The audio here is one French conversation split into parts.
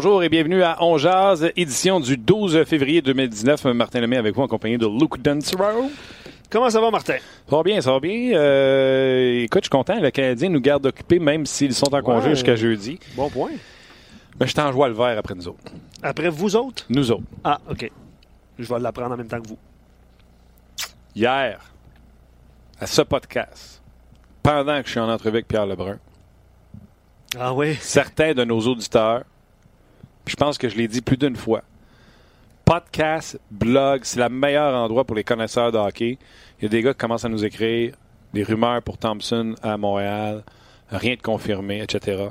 Bonjour et bienvenue à On Jazz, édition du 12 février 2019. Martin Lemay avec vous en compagnie de Luke Dunsrow. Comment ça va, Martin? Ça va bien, ça va bien. Euh, écoute, je suis content. Le Canadien nous garde occupés même s'ils sont en congé Ouais. jusqu'à jeudi. Bon point. Mais je t'en joie le vert après nous autres. Après vous autres? Nous autres. Ah, OK. Je vais l'apprendre en même temps que vous. Hier, à ce podcast, pendant que je suis en entrevue avec Pierre Lebrun, Ah oui? certains de nos auditeurs, je pense que je l'ai dit plus d'une fois, podcast, blog, c'est le meilleur endroit pour les connaisseurs de hockey. Il y a des gars qui commencent à nous écrire des rumeurs pour Thompson à Montréal, rien de confirmé, etc.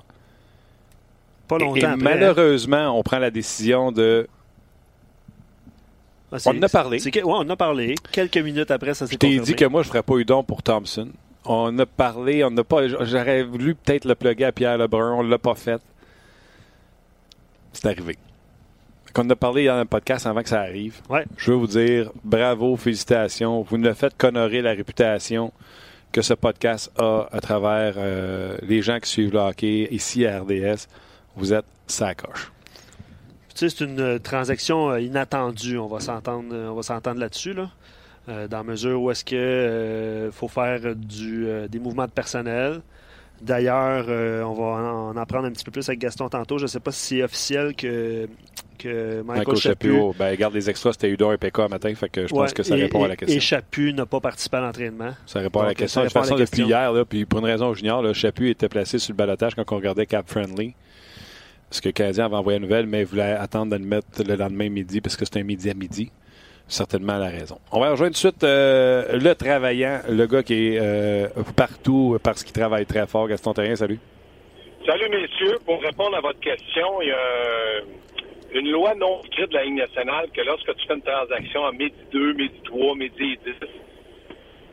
Pas longtemps et après. malheureusement, on prend la décision de. Ah, on en a parlé. ouais, on en a parlé. Quelques minutes après, ça s'est Je t'ai confirmé. dit que moi, je ne ferais pas eu don pour Thompson. On a parlé, on n'a pas. J'aurais voulu peut-être le plugger à Pierre Lebrun, on ne l'a pas fait. C'est arrivé. On a parlé dans un podcast avant que ça arrive. Ouais. Je veux vous dire bravo, félicitations. Vous ne faites qu'honorer la réputation que ce podcast a à travers euh, les gens qui suivent le hockey ici à RDS. Vous êtes sacoche. Tu sais, c'est une euh, transaction euh, inattendue. On va s'entendre, on va s'entendre là-dessus, là. Dans la mesure où est-ce que faut faire du, des mouvements de personnel. D'ailleurs, euh, on va en, en apprendre un petit peu plus avec Gaston tantôt. Je ne sais pas si c'est officiel que, que Michael, Michael Chaput, Chaput, ben, regarde les extras, c'était Udon et PK matin, fait que je pense que ça et- répond à la question. Et Chaput n'a pas participé à l'entraînement. Ça répond à la question. De toute façon, depuis hier, là, puis pour une raison junior, le Chaput était placé sur le balotage quand on regardait Cap Friendly. Parce que le Canadien avait envoyé une nouvelle, mais il voulait attendre de le mettre le lendemain midi parce que c'était un midi à midi. Certainement la raison. On va rejoindre tout de suite euh, le travaillant, le gars qui est euh, partout parce qu'il travaille très fort. Gaston Terrien, salut. Salut, messieurs. Pour répondre à votre question, il y a euh, une loi non écrite de la Ligue nationale que lorsque tu fais une transaction à midi 2, midi 3, midi 10,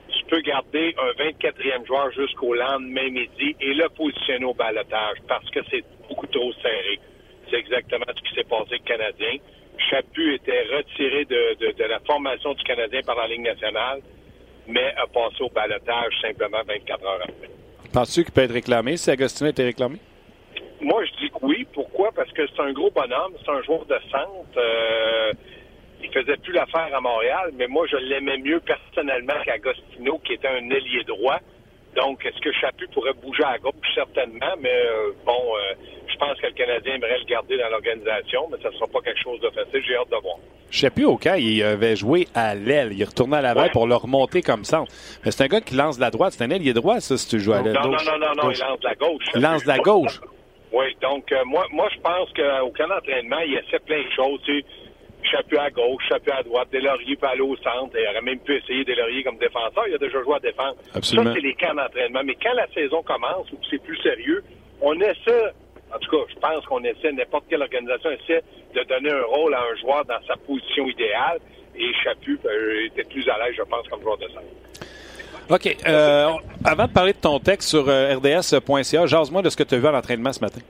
tu peux garder un 24e joueur jusqu'au lendemain midi et le positionner au balotage parce que c'est beaucoup trop serré. C'est exactement ce qui s'est passé avec le Canadien. Chaput était retiré de, de- de la formation du Canadien par la Ligue nationale, mais a passé au balotage simplement 24 heures après. Penses-tu qu'il peut être réclamé si Agostino était réclamé? Moi, je dis que oui. Pourquoi? Parce que c'est un gros bonhomme, c'est un joueur de centre. Euh, il faisait plus l'affaire à Montréal, mais moi, je l'aimais mieux personnellement qu'Agostino, qui était un ailier droit. Donc, est-ce que Chaput pourrait bouger à gauche? Certainement, mais euh, bon, euh, je pense que le Canadien aimerait le garder dans l'organisation, mais ça ne sera pas quelque chose de facile. J'ai hâte de voir. Chaput, au cas, il avait joué à l'aile. Il retournait à l'avant Ouais. pour le remonter comme centre. Mais c'est un gars qui lance de la droite. C'est un ailier droit, ça, si tu joues à l'aile. Non, non, non, non, non, il lance de la gauche. Il lance de la gauche. Oui, donc euh, moi, moi je pense qu'au camp d'entraînement, il essaie plein de choses. Tu sais, Chaput à gauche, Chaput à droite, Delaurier peut aller au centre. Il aurait même pu essayer Delaurier comme défenseur. Il a déjà joué à défense. Absolument. Ça, c'est les camps d'entraînement. Mais quand la saison commence, ou que c'est plus sérieux, on essaie, en tout cas, je pense qu'on essaie, n'importe quelle organisation essaie de donner un rôle à un joueur dans sa position idéale. Et Chaput euh, était plus à l'aise, je pense, comme joueur de centre. OK. euh, avant de parler de ton texte sur euh, rds.ca, jase-moi de ce que tu as vu à l'entraînement ce matin.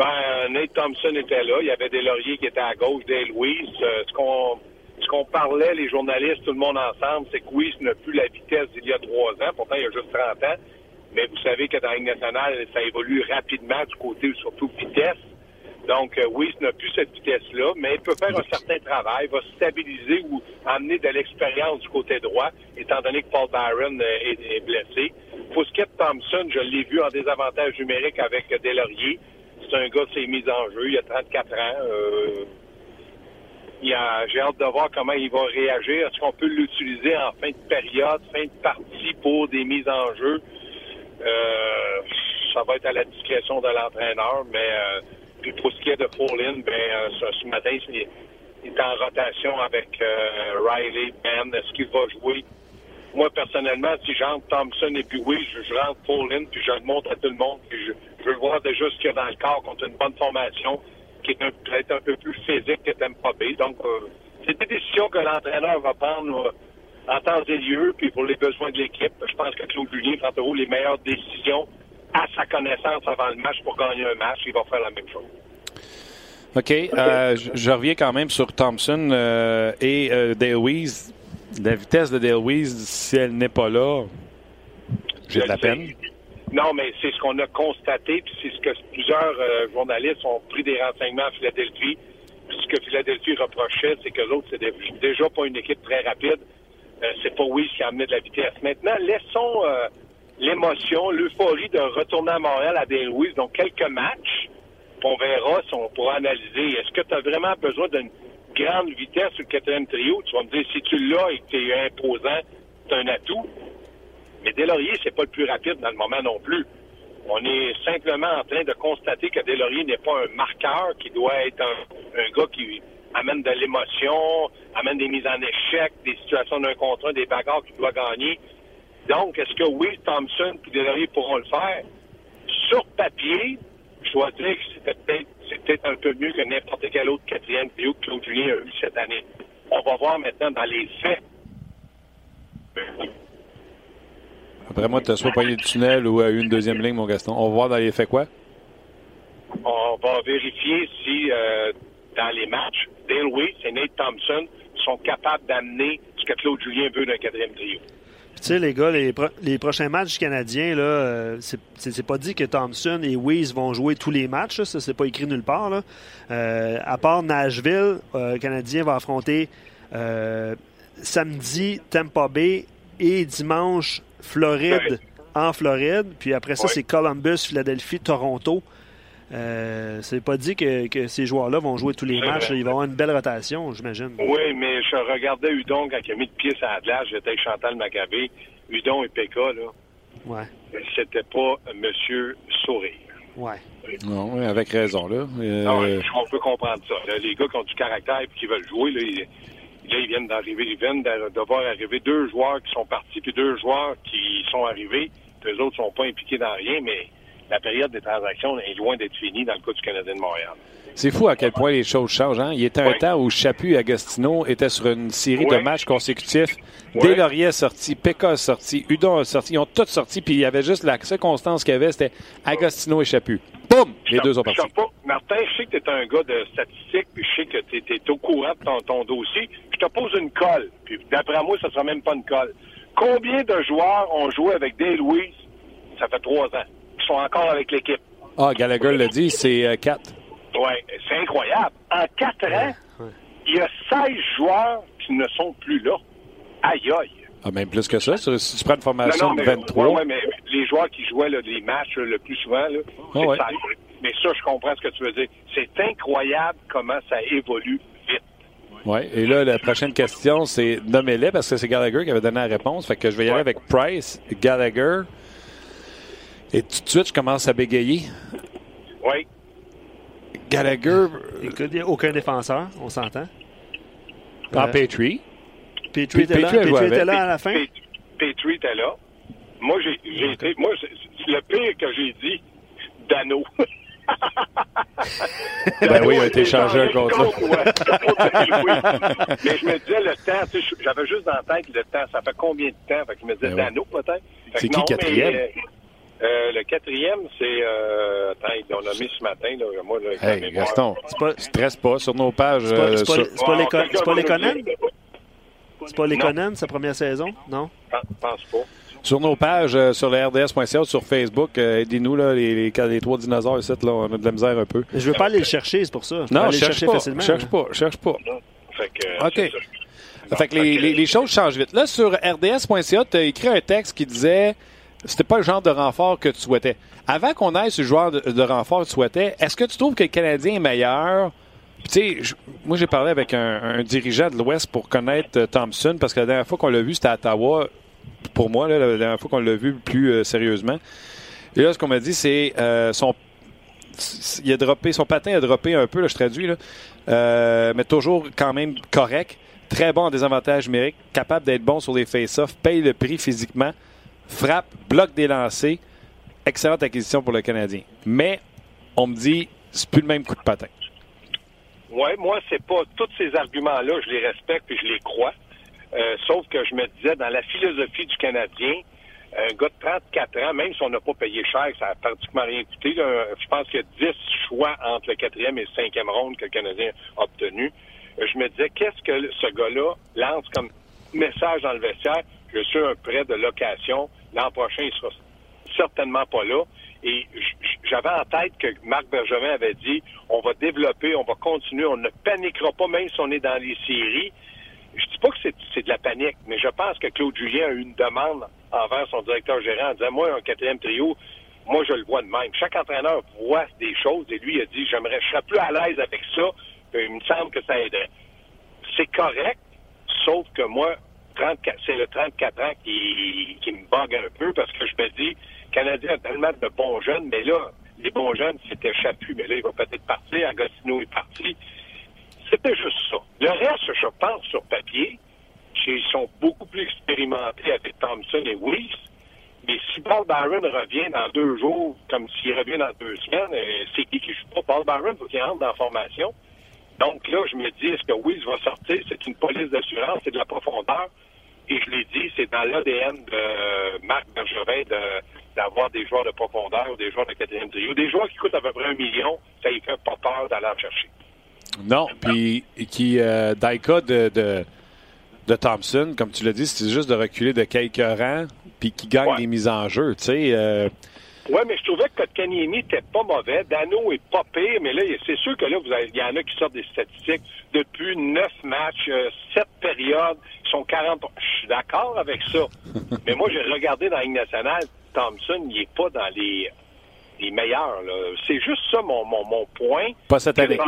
Ben, Nate Thompson était là. Il y avait des lauriers qui étaient à gauche, des Louise. Euh, ce qu'on ce qu'on parlait, les journalistes, tout le monde ensemble, c'est que Louise n'a plus la vitesse d'il y a trois ans. Pourtant, il y a juste 30 ans. Mais vous savez que dans la nationale, ça évolue rapidement du côté surtout vitesse. Donc, euh, Weiss n'a plus cette vitesse-là, mais il peut faire un certain travail, va stabiliser ou amener de l'expérience du côté droit, étant donné que Paul Byron euh, est, est blessé. Ce de Thompson, je l'ai vu en désavantage numérique avec euh, Delaurier. C'est un gars qui s'est mis en jeu, il a 34 ans. Euh, J'ai hâte de voir comment il va réagir. Est-ce qu'on peut l'utiliser en fin de période, fin de partie pour des mises en jeu? Euh, ça va être à la discrétion de l'entraîneur, mais euh, puis pour ce qui est de Paulin, ben ce, ce matin, il est en rotation avec Riley, Ben. Est-ce qu'il va jouer? Moi, personnellement, si j'entre Thompson et puis oui, je, je rentre Paulin, puis je le montre à tout le monde, puis je, veux voir déjà ce qu'il y a dans le corps contre une bonne formation, qui est peut-être un peu plus physique que Tampa Bay. Donc, euh, c'est des décisions que l'entraîneur va prendre euh, en temps et lieu, puis pour les besoins de l'équipe. Je pense que Claude Julien prend les meilleures décisions à sa connaissance avant le match pour gagner un match. Il va faire la même chose. OK. euh, je, reviens quand même sur Thompson euh, et Weiss. La vitesse de Dale si elle n'est pas là, j'ai de la peine. Non, mais c'est ce qu'on a constaté, puis c'est ce que plusieurs euh, journalistes ont pris des renseignements à Philadelphie. Puis ce que Philadelphie reprochait, c'est que l'autre, c'est déjà pas une équipe très rapide. Euh, c'est pas Weiss qui a amené de la vitesse. Maintenant, laissons euh, l'émotion, l'euphorie de retourner à Montréal à Dale donc quelques matchs. On verra si on pourra analyser. Est-ce que tu as vraiment besoin d'une grande vitesse sur le quatrième trio? Tu vas me dire, si tu l'as et que tu es imposant, c'est un atout. Mais Delaurier, c'est pas le plus rapide dans le moment non plus. On est simplement en train de constater que Delaurier n'est pas un marqueur qui doit être un, gars qui amène de l'émotion, amène des mises en échec, des situations d'un contre un, des bagarres qu'il doit gagner. Donc, est-ce que Will Thompson et Delaurier pourront le faire? Sur papier, je dois dire que c'était peut-être c'est peut-être un peu mieux que n'importe quel autre quatrième trio que Claude Julien a eu cette année. On va voir maintenant dans les faits. Après moi, tu as soit pogné du tunnel ou une deuxième ligne, mon Gaston. On va voir dans les faits quoi? On va vérifier si euh, dans les matchs, Dale Weiss et Nate Thompson sont capables d'amener ce que Claude Julien veut d'un quatrième trio. Tu sais, les gars, les, pro les, prochains matchs canadiens, là, euh, c'est pas dit que Thompson et Weiss vont jouer tous les matchs. Là, ça, c'est pas écrit nulle part. Là. Euh, à part Nashville, euh, le Canadien va affronter euh, samedi Tampa Bay et dimanche Floride en Floride. Puis après ça, Ouais. c'est Columbus, Philadelphie, Toronto. Euh, c'est pas dit que, que ces joueurs-là vont jouer tous les matchs. vrai. Il va y avoir une belle rotation, j'imagine. Oui, mais je regardais Udon quand il a mis de pied sur la glace. J'étais avec Chantal Maccabé. Udon et Péka, là, Ouais, c'était pas Monsieur Sourire. ouais. Non, oui, avec raison, là. Euh, on peut comprendre ça. Là, les gars qui ont du caractère et qui veulent jouer, là, ils, là, ils viennent d'arriver, ils viennent de, voir arriver deux joueurs qui sont partis, puis deux joueurs qui sont arrivés. Eux autres sont pas impliqués dans rien, mais la période des transactions est loin d'être finie dans le cas du Canadien de Montréal. C'est fou à quel point les choses changent. Hein? Il était un temps où Chaput et Agostino étaient sur une série de matchs consécutifs. Ouais. Deslauriers a sorti, Pekka a sorti, Udon sorti. Ils ont tous sorti, puis il y avait juste la circonstance qu'il y avait, c'était Agostino et Chaput. Boum! Les deux sont je partis. pas- Martin, je sais que tu es un gars de statistiques, puis je sais que tu es, au courant de ton, ton dossier. Je te pose une colle, puis d'après moi, ça sera même pas une colle. Combien de joueurs ont joué avec Dale Louise, ça fait trois ans, qui sont encore avec l'équipe? Ah, Gallagher l'a dit, c'est euh, 4. Oui, c'est incroyable. En quatre ans, ouais. il y a 16 joueurs qui ne sont plus là. Aïe, aïe. Ah, même plus que ça. Si tu prends une formation de mais, 23. ouais, ouais, mais les joueurs qui jouaient là, les matchs le plus souvent, là, ouais. 16. Mais ça, je comprends ce que tu veux dire. C'est incroyable comment ça évolue vite. Oui, et là, la prochaine question, c'est nommez-les parce que c'est Gallagher qui avait donné la réponse. Fait que je vais y aller Ouais. avec Price, Gallagher. Et tout de suite, je commence à bégayer. Oui. Gallagher Écoute, il n'y a aucun défenseur, on s'entend. en Euh, Petrie. Petrie était là, Petrie était là à la fin? Pet- Petrie était là. Moi, j'ai été. Moi, le pire que j'ai dit, Dano. Ben oui, il a été changé un Louis. Mais je me disais, le temps, tu sais, j'avais juste dans la tête le temps. Ça fait combien de temps? Fait que je me disais, Ben oui. Dano, peut-être. C'est qui, quatrième? mais, euh, euh, le quatrième, c'est. Euh, attends, on l'a mis ce matin. Là, moi, là, la Hey. Gaston, pas, stresse pas sur nos pages. c'est pas, euh, c'est pas, sur- c'est pas les, Ah, Con- quelqu'un c'est pas les nous Conan? dire. C'est pas les Conan, sa première saison? Non? Pense- Pense pas. Sur nos pages, euh, sur le RDS.ca, sur Facebook, euh, aidez-nous, là, les, les, les trois dinosaures ici, là, on a de la misère un peu. Je veux pas aller le chercher, c'est pour ça. Je Non, aller le cherche chercher pas, facilement. cherche pas, cherche pas. Fait que, OK. Fait que les, les- les choses changent vite. Là, sur RDS.ca, tu as écrit un texte qui disait c'était pas le genre de renfort que tu souhaitais. Avant qu'on aille le joueur de, renfort que tu souhaitais, est-ce que tu trouves que le Canadien est meilleur? Tu sais, moi, j'ai parlé avec un, dirigeant de l'Ouest pour connaître euh, Thompson, parce que la dernière fois qu'on l'a vu, c'était à Ottawa. Pour moi, la dernière fois qu'on l'a vu plus euh, sérieusement. Et là, ce qu'on m'a dit, c'est euh, son il a son patin a droppé un peu, je traduis, mais toujours quand même correct. Très bon en désavantage numérique, capable d'être bon sur les face-offs, paye le prix physiquement, frappe, bloque des lancers. Excellente acquisition pour le Canadien. Mais on me dit, c'est plus le même coup de patin. Ouais, moi, c'est pas tous ces arguments-là, je les respecte et je les crois. Euh, sauf que je me disais, dans la philosophie du Canadien, un gars de 34 ans, même si on n'a pas payé cher, ça a pratiquement rien coûté. je pense qu'il y a 10 choix entre le quatrième et le cinquième ronde que le Canadien a obtenu. Euh, Je me disais, qu'est-ce que ce gars-là lance comme message dans le vestiaire? Je suis un prêt de location. L'an prochain, il sera certainement pas là. Et j'avais en tête que Marc Bergevin avait dit on va développer, on va continuer, on ne paniquera pas même si on est dans les séries. Je dis pas que c'est de la panique, mais je pense que Claude Julien a eu une demande envers son directeur gérant en disant moi, un quatrième trio, moi je le vois de même. Chaque entraîneur voit des choses et lui a dit j'aimerais, je serais plus à l'aise avec ça. Il me semble que ça aiderait. C'est correct, sauf que moi, c'est le 34 ans qui, me bug un peu parce que je me dis, Canadien a tellement de bons jeunes, mais là, les bons jeunes, c'était Chaput, mais là, il va peut-être partir, Agostino est parti. C'était juste ça. Le reste, je pense, sur papier, ils sont beaucoup plus expérimentés avec Thompson et Weiss. Mais si Paul Barron revient dans deux jours, comme s'il revient dans deux semaines, euh, c'est qui qui joue pas? Paul Barron, faut qu'il rentre dans la formation. Donc là, je me dis, est-ce que Weiss va sortir? C'est une police d'assurance, c'est de la profondeur. Et je l'ai dit, c'est dans l'ADN de Marc Bergevin d'avoir des joueurs de profondeur ou des joueurs de quatrième trio. Des joueurs qui coûtent à peu près un million, ça ne fait pas peur d'aller en chercher. Non, puis qui, euh, de, de, de, Thompson, comme tu l'as dit, c'est juste de reculer de quelques rangs, puis qui gagne des mises en jeu, tu sais. Euh, oui, mais je trouvais que Kotkaniemi n'était pas mauvais. Dano est pas pire, mais là, c'est sûr que là, il y en a qui sortent des statistiques depuis neuf matchs, euh, sept périodes, ils sont 40. Je suis d'accord avec ça. mais moi, j'ai regardé dans la Ligue nationale, Thompson, il est pas dans les, les meilleurs. C'est juste ça mon, mon, mon point. Pas cette année.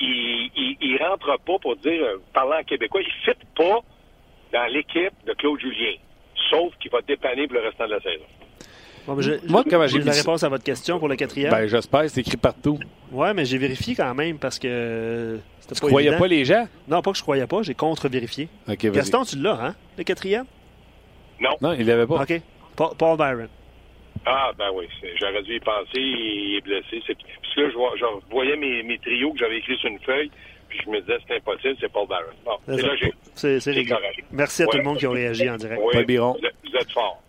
Il, il, il, rentre pas pour dire, euh, parlant québécois, il ne fit pas dans l'équipe de Claude Julien. Sauf qu'il va dépanner pour le restant de la saison. Bon, Moi, comment j'ai la réponse à votre question pour le quatrième? Ben, j'espère, c'est écrit partout. Oui, mais j'ai vérifié quand même parce que c'était pas Tu croyais pas les gens? Non, pas que je croyais pas, j'ai contre-vérifié. Gaston, tu l'as, hein? Le quatrième? Non. Non, il l'avait pas. OK. Paul, Byron. Ah, ben oui, j'aurais dû y penser, il est blessé. Parce que là, je, voyais mes, mes trios que j'avais écrits sur une feuille, puis je me disais, c'est impossible, c'est Paul Byron. Bon, c'est logique. C'est correct. Merci à tout le monde qui a réagi en direct. Oui, Biron. Vous êtes fort.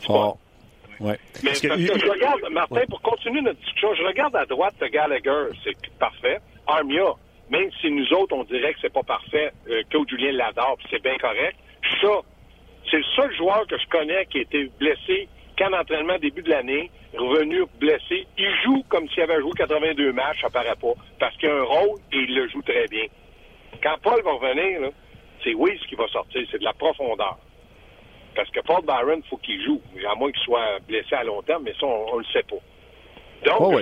Fort. Ouais. Mais parce que, je regarde, Martin, pour continuer notre discussion, je regarde à droite Gallagher, c'est parfait. Armia, même si nous autres, on dirait que c'est pas parfait, euh, Claude Julien l'adore, c'est bien correct. Ça, c'est le seul joueur que je connais qui a été blessé quand d'entraînement début de l'année, revenu blessé. Il joue comme s'il avait joué 82 matchs, ça paraît pas, parce qu'il a un rôle et il le joue très bien. Quand Paul va revenir, c'est Wiz qui va sortir, c'est de la profondeur. Parce que Paul Byron, il faut qu'il joue, à moins qu'il soit blessé à long terme, mais ça, on ne le sait pas. Donc, oh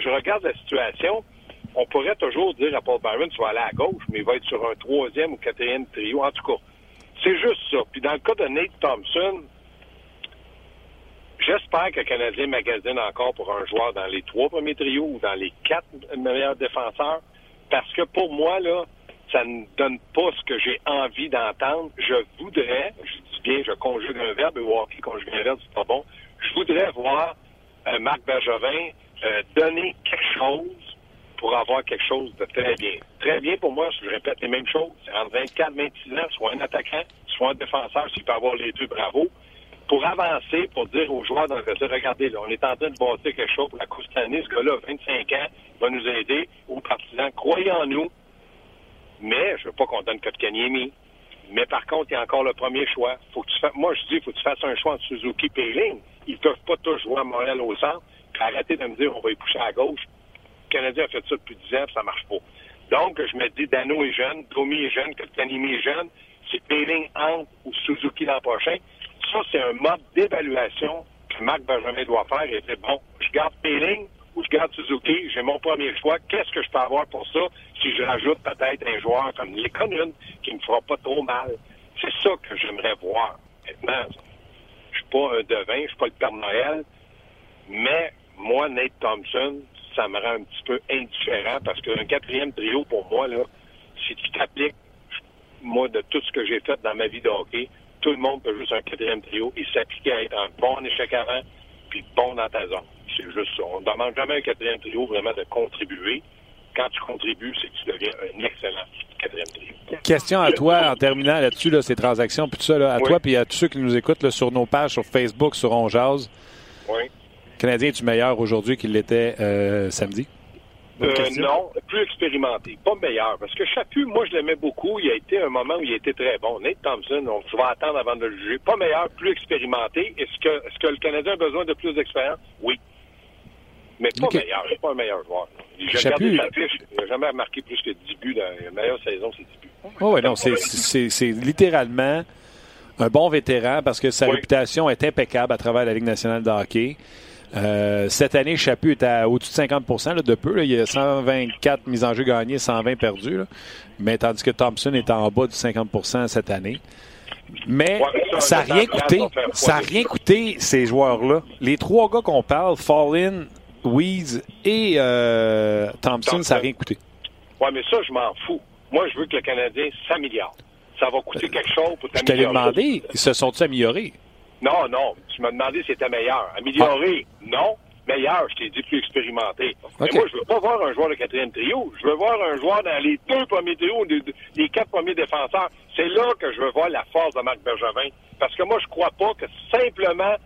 je, regarde la situation. On pourrait toujours dire à Paul Byron, tu vas aller à gauche, mais il va être sur un troisième ou quatrième trio. En tout cas, c'est juste ça. Puis dans le cas de Nate Thompson, j'espère que le Canadien magasine encore pour un joueur dans les trois premiers trios ou dans les quatre meilleurs défenseurs. Parce que pour moi, là, ça ne donne pas ce que j'ai envie d'entendre. Je voudrais, je dis bien, je conjugue un verbe, et hockey conjugue un verbe, c'est pas bon. Je voudrais voir euh, Marc Bergevin euh, donner quelque chose pour avoir quelque chose de très bien. Très bien pour moi, je répète les mêmes choses. Entre 24 26 ans, soit un attaquant, soit un défenseur, s'il peut avoir les deux, bravo. Pour avancer, pour dire aux joueurs dans le regardez, là, on est en train de bâtir quelque chose pour la Coupe ce gars-là, 25 ans, va nous aider, aux partisans, croyez en nous, mais je veux pas qu'on donne Kotkaniemi. Mais par contre, il y a encore le premier choix. Faut que tu fasses, moi, je dis, faut que tu fasses un choix entre Suzuki et. Ils peuvent pas tous jouer à Montréal au centre. Puis de me dire, on va y pousser à gauche. Le Canadien a fait ça depuis 10 ans, ça marche pas. Donc, je me dis, Dano est jeune, Domi est jeune, Kotkaniemi est jeune. C'est Péling entre ou Suzuki l'an prochain. Ça, c'est un mode d'évaluation que Marc Benjamin doit faire et dire, bon, je garde Péling je garde Suzuki, j'ai mon premier choix. Qu'est-ce que je peux avoir pour ça? si je rajoute peut-être un joueur comme Lekonen qui me fera pas trop mal? C'est ça que j'aimerais voir. Maintenant, je suis pas un devin, je suis pas le Père Noël, mais moi, Nate Thompson, ça me rend un petit peu indifférent parce qu'un quatrième trio, pour moi, là, si tu t'appliques, moi, de tout ce que j'ai fait dans ma vie de hockey, tout le monde peut jouer un quatrième trio. Il s'applique à être un bon échec avant, puis bon dans ta zone. C'est juste ça. On ne demande jamais un quatrième trio vraiment de contribuer quand tu contribues, c'est que tu deviens un excellent quatrième trio. Question à toi en terminant là-dessus, là, ces transactions, puis tout ça, à toi puis à tous ceux qui nous écoutent sur nos pages sur Facebook, sur On Oui. Canadien, es-tu meilleur aujourd'hui qu'il l'était euh, samedi? Euh, non, plus expérimenté, pas meilleur. Parce que Chaput, moi, je l'aimais beaucoup. Il a été un moment où il était très bon. Nate Thompson, on va attendre avant de le juger. Pas meilleur, plus expérimenté. Est-ce que, est-ce que le Canadien a besoin de plus d'expérience? Oui. Mais pas meilleur. Il n'est pas un meilleur joueur. Sa fiche. Il n'a jamais marqué plus que 10 buts dans la meilleure saison, c'est 10 buts. Oh, oui, non, c'est littéralement un bon vétéran parce que sa réputation est impeccable à travers la Ligue nationale de hockey. Euh, cette année, Chaput est à au-dessus de 50% de peu. Il y a 124 mises en jeu gagnées, 120 perdues. Mais tandis que Thompson est en bas du 50% cette année. Mais ça n'a rien coûté. Ça n'a rien coûté, ces joueurs-là. Les trois gars qu'on parle, Fallin, Weeze et euh, Thompson, ça n'a rien coûté. Oui, mais ça, je m'en fous. Moi, je veux que le Canadien s'améliore. Ça va coûter quelque chose pour t'améliorer. Je t'allais demander, ils se sont-ils améliorés? Non, non. Tu m'as demandé si c'était meilleur. Amélioré, non. Meilleur, je t'ai dit plus expérimenté. Mais moi, je veux pas voir un joueur de quatrième trio. Je veux voir un joueur dans les deux premiers trios, les quatre premiers défenseurs. C'est là que je veux voir la force de Marc Bergevin. Parce que moi, je crois pas que simplement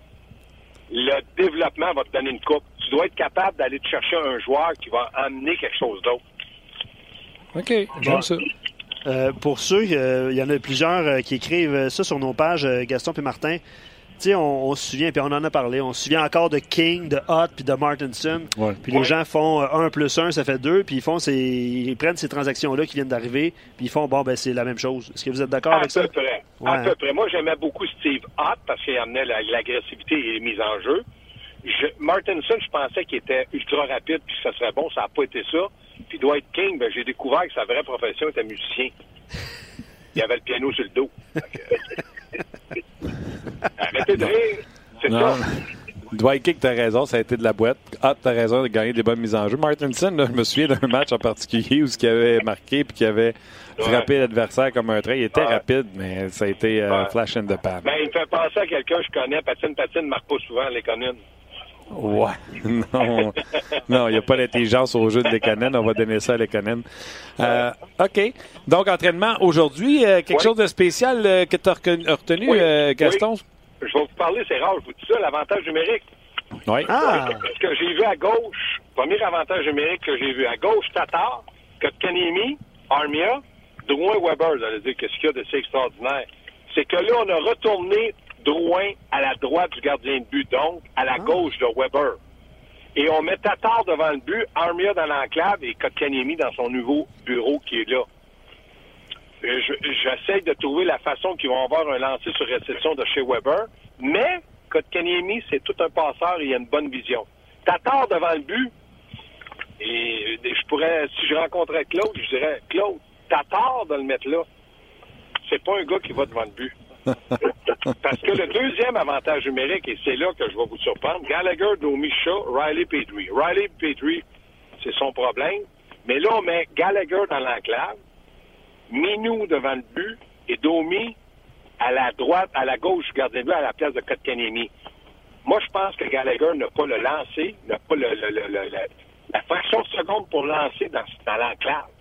le développement va te donner une coupe. Tu dois être capable d'aller te chercher un joueur qui va amener quelque chose d'autre. OK, j'aime ça. Euh, pour ceux, euh, il y en a plusieurs euh, qui écrivent ça sur nos pages, Gaston et Martin on, se souvient, puis on en a parlé, on se souvient encore de King, de Hot, puis de Martinson. Puis les gens font 1 plus 1, ça fait 2, puis ils font ces, ils prennent ces transactions-là qui viennent d'arriver, puis ils font, bon, ben c'est la même chose. Est-ce que vous êtes d'accord avec ça? Près. À peu près. Moi, j'aimais beaucoup Steve Hot parce qu'il amenait l'agressivité et les mises en jeu. Martinson, je pensais qu'il était ultra rapide, puis que ça serait bon, ça n'a pas été ça. Puis Dwight King, ben, j'ai découvert que sa vraie profession était musicien. Il avait le piano sur le dos. Arrêtez de rire. C'est ça. Dwight Kick, t'as raison, ça a été de la boîte. Ah, t'as raison de gagner des bonnes mises en jeu. Martinson, je me souviens d'un match en particulier où ce qui avait marqué puis qui avait frappé l'adversaire comme un trait. Il était rapide, mais ça a été euh, flash in the pan. Ben, il me fait penser à quelqu'un que je connais. Patine, patine, marque pas souvent les communes. Ouais. Non, non, il n'y a pas d'intelligence au jeu de Lekonen. On va donner ça à Lekonen. Euh, OK. Donc, entraînement aujourd'hui. Euh, quelque chose de spécial euh, que tu as retenu, euh, Gaston? Je vais vous parler, c'est rare, je vous dis ça, l'avantage numérique. Oui. Ah. Ce que j'ai vu à gauche, premier avantage numérique que j'ai vu à gauche, Tatar, Kotkanemi, Armia, Drouin Weber. Vous allez dire qu'est-ce qu'il y a de si extraordinaire? C'est que là, on a retourné Drouin à la droite du gardien de but, donc à la ah. gauche de Weber. Et on met Tatar devant le but, Armia dans l'enclave et Kotkaniemi dans son nouveau bureau qui est là. Euh, j'essaie de trouver la façon qu'ils vont avoir un lancer sur réception de chez Weber, mais Kotkaniemi, c'est tout un passeur et il a une bonne vision. Tatar devant le but, et je pourrais, si je rencontrais Claude, je dirais, Claude, Tatar de le mettre là, c'est pas un gars qui va devant le but. Parce que le deuxième avantage numérique, et c'est là que je vais vous surprendre, Gallagher, Domi, Shaw, Riley, Petrie. Riley, Petrie, c'est son problème. Mais là, on met Gallagher dans l'enclave, Minou devant le but et Domi à la droite, à la gauche du gardien à la place de Kotkanemi. Moi, je pense que Gallagher n'a pas le lancer, n'a pas la fraction de seconde pour lancer dans l'enclave.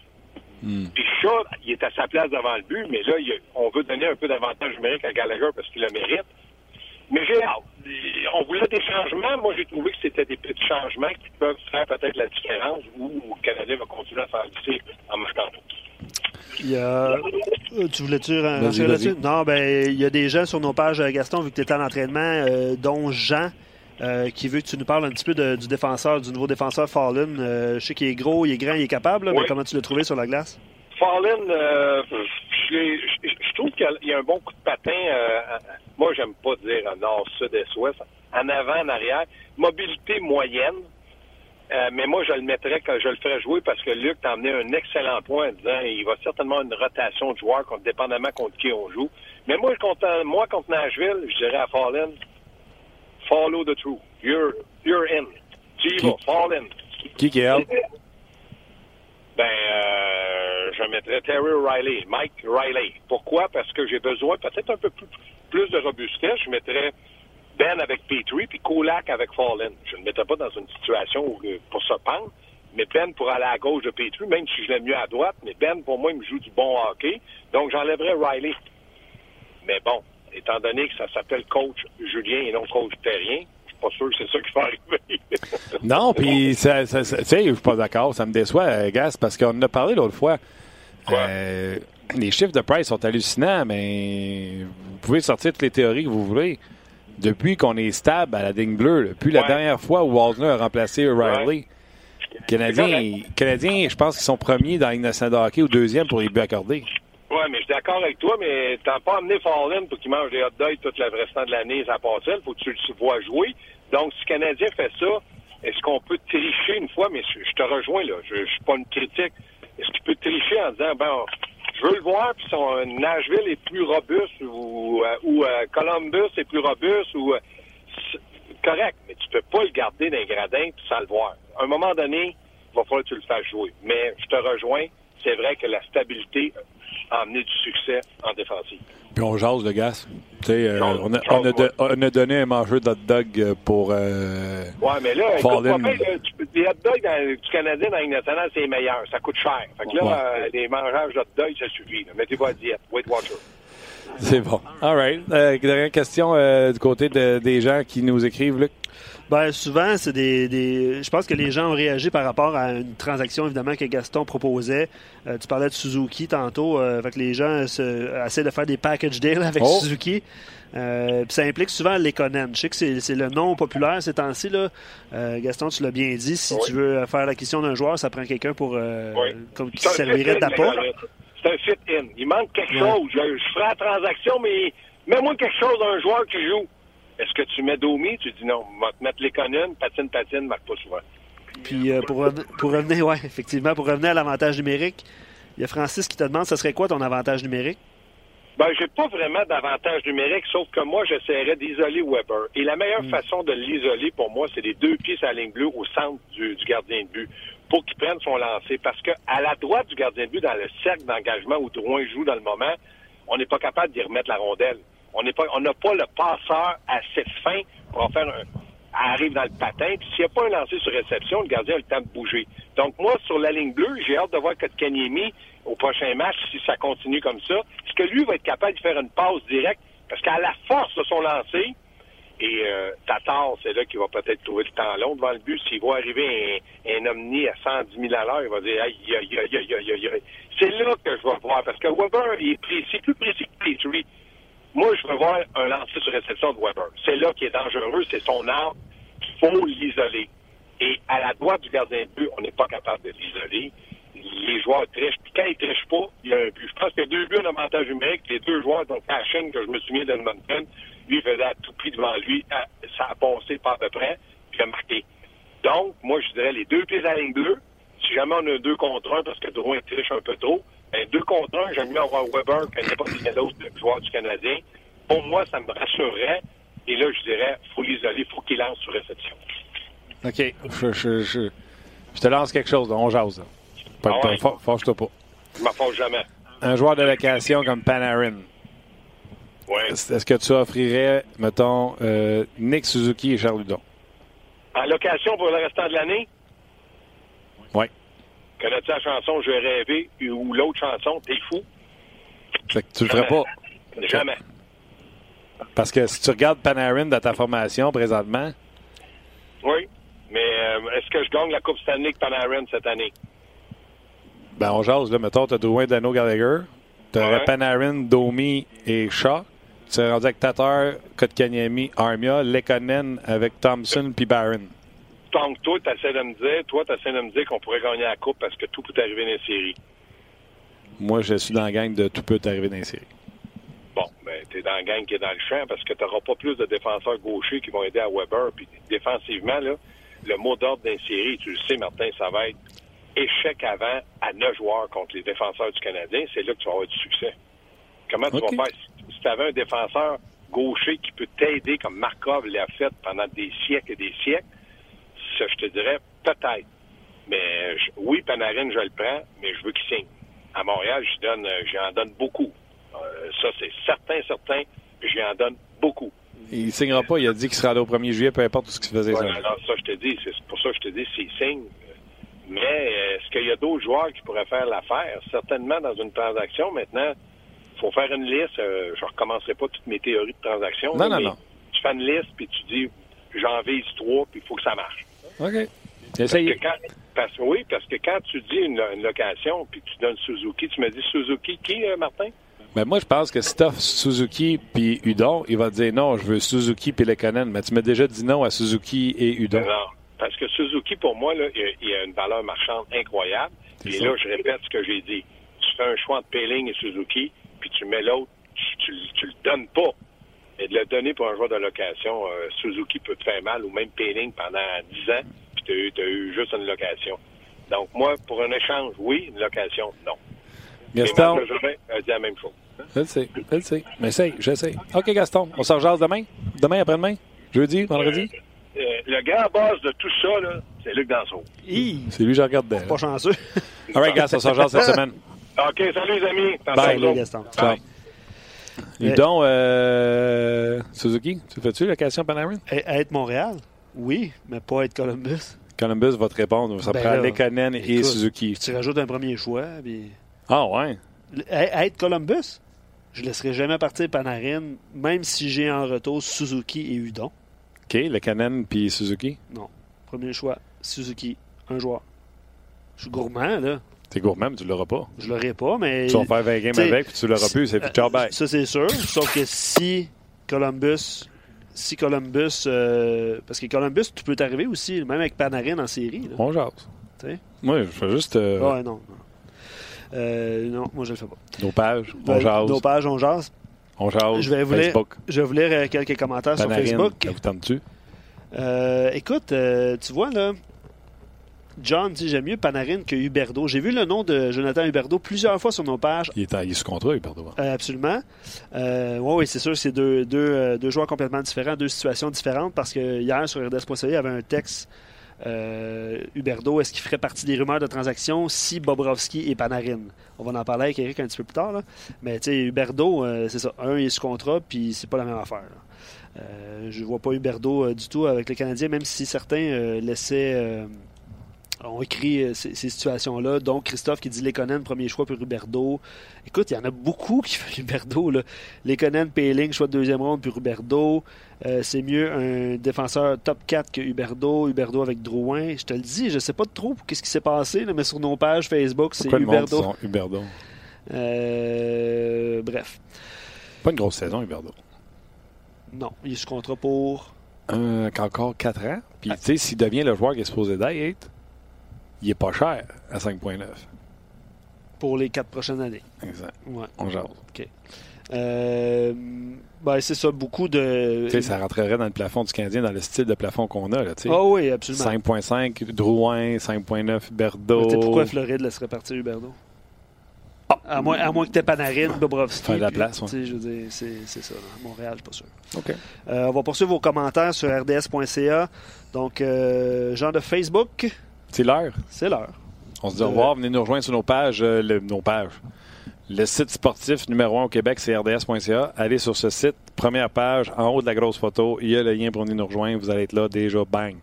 Hmm. Puis Shaw, il est à sa place devant le but, mais là, on veut donner un peu d'avantage numérique à Gallagher parce qu'il le mérite. Mais j'ai On voulait des changements. Moi, j'ai trouvé que c'était des petits changements qui peuvent faire peut-être la différence ou le Canadien va continuer à faire glisser en marquant il y a... Euh, tu voulais-tu là-dessus? Non, ben il y a des gens sur nos pages, Gaston, vu que tu étais à l'entraînement, euh, dont Jean, euh, qui veut que tu nous parles un petit peu du défenseur, du nouveau défenseur Fallen. Euh, je sais qu'il est gros, il est grand, il est capable, mais comment tu l'as trouvé sur la glace? Fallen, euh, je, trouve qu'il y a un bon coup de patin. moi, j'aime pas dire nord, sud, est, ouest. En avant, en arrière. Mobilité moyenne. mais moi, je le mettrais quand je le ferais jouer parce que Luc t'a amené un excellent point en disant il va certainement une rotation de joueurs, dépendamment contre qui on joue. Mais moi, contre, moi, contre Nashville, je dirais à Fallen, follow the truth. You're, you're in. Tu fall in. Qui qui est Ben, euh, je mettrais Terry Riley, Mike Riley. Pourquoi? Parce que j'ai besoin peut-être un peu plus, plus de robustesse. Je mettrais Ben avec Petrie, puis Kolak avec Fallen. Je ne mettrais pas dans une situation où, euh, pour se pendre, mais Ben pour aller à gauche de Petrie, même si je l'aime mieux à droite, mais Ben, pour moi, il me joue du bon hockey. Donc, j'enlèverais Riley. Mais bon, étant donné que ça s'appelle coach Julien et non coach Terrien, pas sûr que c'est ça qui va arriver. non, puis, tu sais, je suis pas d'accord. Ça me déçoit, euh, Gas, parce qu'on en a parlé l'autre fois. Euh, les chiffres de Price sont hallucinants, mais vous pouvez sortir toutes les théories que vous voulez. Depuis qu'on est stable à la digne bleue, depuis la dernière fois où Walter a remplacé O'Reilly, Canadiens, Canadiens, je pense qu'ils sont premiers dans l'Innocent de hockey ou deuxième pour les buts accordés. Oui, mais je suis d'accord avec toi, mais t'as pas amené Fallin pour qu'il mange des hot dogs toute le restant de l'année sans passer. Il faut que tu le vois jouer. Donc, si le Canadien fait ça, est-ce qu'on peut tricher une fois? Mais je, te rejoins, là. Je, je suis pas une critique. Est-ce qu'il peut tricher en disant, ben, je veux le voir, puis son Nashville est plus robuste ou, euh, ou euh, Columbus est plus robuste ou euh, correct, mais tu peux pas le garder dans les gradins sans le voir. À un moment donné, il va falloir que tu le fasses jouer. Mais je te rejoins, c'est vrai que la stabilité a amené du succès en défensive. Puis on jase de gaz. Euh, on, a, on, a on, a, donné un mangeur d'hot dog euh, pour. Euh, ouais, mais là, écoute, pas bien, les hot dogs dans, du Canadien dans la nationale, c'est meilleur. Ça coûte cher. Fait que là, ouais. euh, les mangeurs d'hot dog, ça suffit. Mettez-vous à diète. Weight Watcher. C'est bon. All right. Euh, dernière question euh, du côté de, des gens qui nous écrivent, Luc. Ben, souvent, c'est des, des, Je pense que les gens ont réagi par rapport à une transaction, évidemment, que Gaston proposait. Euh, tu parlais de Suzuki tantôt. Euh, fait que les gens se, essaient de faire des package deals avec oh. Suzuki. Euh, ça implique souvent l'éconen. Je sais que c'est le nom populaire ces temps-ci. Euh, Gaston, tu l'as bien dit. Si oui. tu veux faire l'acquisition d'un joueur, ça prend quelqu'un pour euh, oui. comme qui servirait d'apport. C'est un fit-in. Il manque quelque ouais. chose. Je, je ferai la transaction, mais mets-moi quelque chose d'un joueur qui joue. Est-ce que tu mets Domi? Tu dis non, va te mettre l'économie, patine, patine, marque pas souvent. Puis euh, pour, pour revenir, ouais, effectivement, pour revenir à l'avantage numérique, il y a Francis qui te demande, ce serait quoi ton avantage numérique? Ben, j'ai pas vraiment d'avantage numérique, sauf que moi, j'essaierais d'isoler Weber. Et la meilleure mm. façon de l'isoler, pour moi, c'est les deux pieds à la ligne bleue au centre du, du gardien de but pour qu'il prenne son lancer. Parce que à la droite du gardien de but, dans le cercle d'engagement où Drouin joue dans le moment, on n'est pas capable d'y remettre la rondelle. On n'est pas, on n'a pas le passeur assez fin pour en faire un, arrive dans le patin. Puis s'il n'y a pas un lancer sur réception, le gardien a le temps de bouger. Donc moi, sur la ligne bleue, j'ai hâte de voir Kotkaniemi au prochain match, si ça continue comme ça, est-ce que lui va être capable de faire une passe directe? Parce qu'à la force de son lancer, et euh, Tatar, c'est là qu'il va peut-être trouver le temps long devant le but. S'il voit arriver un, un Omni à 110 000 à l'heure, il va dire aïe, aïe, aïe, aïe, aïe, aïe. C'est là que je vais voir. Parce que Weber, il est précis, plus précis que Petrie. Moi, je veux voir un lancer sur réception de Weber. C'est là qui est dangereux, c'est son arme. Il faut l'isoler. Et à la droite du gardien de but, on n'est pas capable de l'isoler. Les joueurs trichent. Puis quand ils trichent pas, il y a un but. Je pense qu'il y a deux buts en avantage numérique. Les deux joueurs, donc Cashin, que je me souviens d'Edmonton, lui il faisait à tout prix devant lui. Ça a passé pas à peu près, puis a marqué. Donc, moi, je dirais les deux pieds à la ligne bleue. Si jamais on a deux contre un, parce que Drouin triche un peu trop, ben, deux contre un, j'aime mieux avoir Weber que n'importe quel autre joueur du Canadien. Pour moi, ça me rassurerait. Et là, je dirais, faut l'isoler, faut qu'il lance sur réception. OK. Je, je, je, je, te lance quelque chose, on jase. Pas, ah ouais. Fâche-toi pas. Je m'en fâche jamais. Un joueur de location comme Panarin. Oui. Est-ce que tu offrirais, mettons, euh, Nick Suzuki et Charles Ludon? En location pour le restant de l'année? Connais-tu la chanson Je vais rêver ou l'autre chanson T'es fou? Fait que tu le ferais pas? Jamais. Parce que si tu regardes Panarin dans ta formation présentement. Oui. Mais euh, est-ce que je gagne la Coupe Stanley Panarin cette année? Ben, on jase, là. Mettons, t'as Drouin, Dano, Gallagher. T'aurais ouais. Panarin, Domi et Shaw. Tu serais rendu avec Tatar, Kotkaniemi, Armia, Lekonen avec Thompson puis Barron. Donc, toi, tu essaies de me dire, toi, tu essaies de me dire qu'on pourrait gagner la Coupe parce que tout peut arriver dans les séries. Moi, je suis dans la gang de tout peut arriver dans les séries. Bon, ben, tu es dans la gang qui est dans le champ parce que tu n'auras pas plus de défenseurs gauchers qui vont aider à Weber. Puis défensivement, là, le mot d'ordre d'un série, tu le sais, Martin, ça va être échec avant à neuf joueurs contre les défenseurs du Canadien. C'est là que tu vas avoir du succès. Comment tu vas faire? Si tu avais un défenseur gaucher qui peut t'aider comme Markov l'a fait pendant des siècles et des siècles, ça, je te dirais peut-être. Mais je, oui, Panarin, je le prends, mais je veux qu'il signe. À Montréal, je donne, j'en donne beaucoup. Euh, ça, c'est certain, certain. J'y en donne beaucoup. Il ne signera pas. Il a dit qu'il sera là au 1er juillet, peu importe ce qu'il faisait. Ouais, ça. Alors, ça, je te dis. C'est pour ça que je te dis s'il signe. Mais est-ce qu'il y a d'autres joueurs qui pourraient faire l'affaire? Certainement dans une transaction. Maintenant, il faut faire une liste. Euh, je ne recommencerai pas toutes mes théories de transaction. Non, là, non, non. Tu fais une liste, puis tu dis, j'en vise trois, puis il faut que ça marche. OK. Parce que quand, parce, oui, parce que quand tu dis une, une location, puis tu donnes Suzuki, tu me dis Suzuki qui, euh, Martin? Mais moi, je pense que si tu Suzuki puis Udon, il va te dire non, je veux Suzuki puis Lekonen. Mais tu m'as déjà dit non à Suzuki et Udon. Non, parce que Suzuki, pour moi, là, il a une valeur marchande incroyable. Et là, je répète ce que j'ai dit. Tu fais un choix de Peeling et Suzuki, puis tu mets l'autre, tu, tu, le donnes pas. Et de le donner pour un joueur de location, euh, Suzuki peut te faire mal, ou même Peeling pendant 10 ans, puis tu as, eu, eu juste une location. Donc, moi, pour un échange, oui, une location, non. Gaston? a dit la même chose. Je le sais, je le sais. Mais essaye, j'essaie. OK, Gaston, on s'en jase demain? Demain, après-demain? Jeudi, vendredi? Euh, euh, le grand boss de tout ça, c'est Luc Danseau. C'est lui que je regarde Pas chanceux. All right, Gaston, on s'en jase cette semaine. OK, salut les amis. Bye, Bye Gaston. Et donc, euh, Suzuki, tu fais-tu la question Panarin? Être Montréal? Oui, mais pas être Columbus. Columbus va te répondre. Ça ben prend Lekanen et Suzuki. Tu rajoutes un premier choix. Ah ouais? Être Columbus? Je ne laisserai jamais partir Panarin, même si j'ai en retour Suzuki et Udon. OK, Lekanen puis Suzuki? Non. Premier choix, Suzuki, un joueur. Je suis gourmand, là. T'es gourmand, mais tu l'auras pas. Je l'aurai pas, mais. Tu vas faire 20 games avec, puis tu l'auras plus, c'est plus euh, Ça, c'est sûr. Sauf que si Columbus. Si Columbus. Euh, parce que Columbus, tu peux t'arriver aussi, même avec Panarin en série. Là. On jase. Moi, je fais juste. Euh... Ouais, non. Euh, non, moi, je le fais pas. Nos pages, on ben, jase. Nos pages, on jase. On jase. Je vais vous Facebook. Lire, je vais vous lire quelques commentaires Panarin, sur Facebook. Vous tente-tu? écoute, tu vois, là. John dit J'aime mieux Panarin que Huberdo. J'ai vu le nom de Jonathan Huberdo plusieurs fois sur nos pages. Il est, il est sous contrat, Huberdo. Euh, absolument. Euh, oui, c'est sûr, c'est deux, deux, euh, deux, joueurs complètement différents, deux situations différentes parce que hier sur RDS.ca, il y avait un texte. Huberdo, est-ce qu'il ferait partie des rumeurs de transaction si Bobrovski et Panarin? On va en parler avec Eric un petit peu plus tard. Là. Mais tu sais, Huberdo, c'est ça. Un, il est sous contrat, puis c'est pas la même affaire. je vois pas Huberdo du tout avec les Canadiens, même si certains laissaient ont écrit euh, ces, situations-là. Donc, Christophe qui dit Lekonen, premier choix pour Huberdo. Écoute, il y en a beaucoup qui font Huberdo. Lekonen, Payling, choix de deuxième ronde pour Huberdo. Euh, c'est mieux un défenseur top 4 que Huberdo. Huberdo avec Drouin. Je te le dis, je sais pas trop qu'est-ce qui s'est passé, mais sur nos pages Facebook, c'est Huberdo. Huberdo? Euh, bref. Pas une grosse saison, Huberdo. Non, il est sous contrat pour. encore 4 ans. Puis, tu sais, s'il devient le joueur qui est supposé d'être, il est pas cher à 5,9. Pour les quatre prochaines années. Exact. Ouais. On jase. OK. Euh, ben, c'est ça, beaucoup de. Tu sais, ça rentrerait dans le plafond du Canadien, dans le style de plafond qu'on a. Là, ah oui, absolument. 5,5 Drouin, 5,9 Berdo. Pourquoi Floride laisserait partir Huberdo? Ah. À, moins, à moins que tu Panarin, Bobrovski. Faire la place, ouais. Je veux dire, c'est, ça. Montréal, je suis pas sûr. OK. Euh, on va poursuivre vos commentaires sur rds.ca. Donc, euh, genre de Facebook. C'est l'heure. C'est l'heure. On se dit au revoir. Venez nous rejoindre sur nos pages. Euh, le, nos pages. Le site sportif numéro un au Québec, c'est rds.ca. Allez sur ce site, première page, en haut de la grosse photo, il y a le lien pour venir nous rejoindre. Vous allez être là déjà, bang.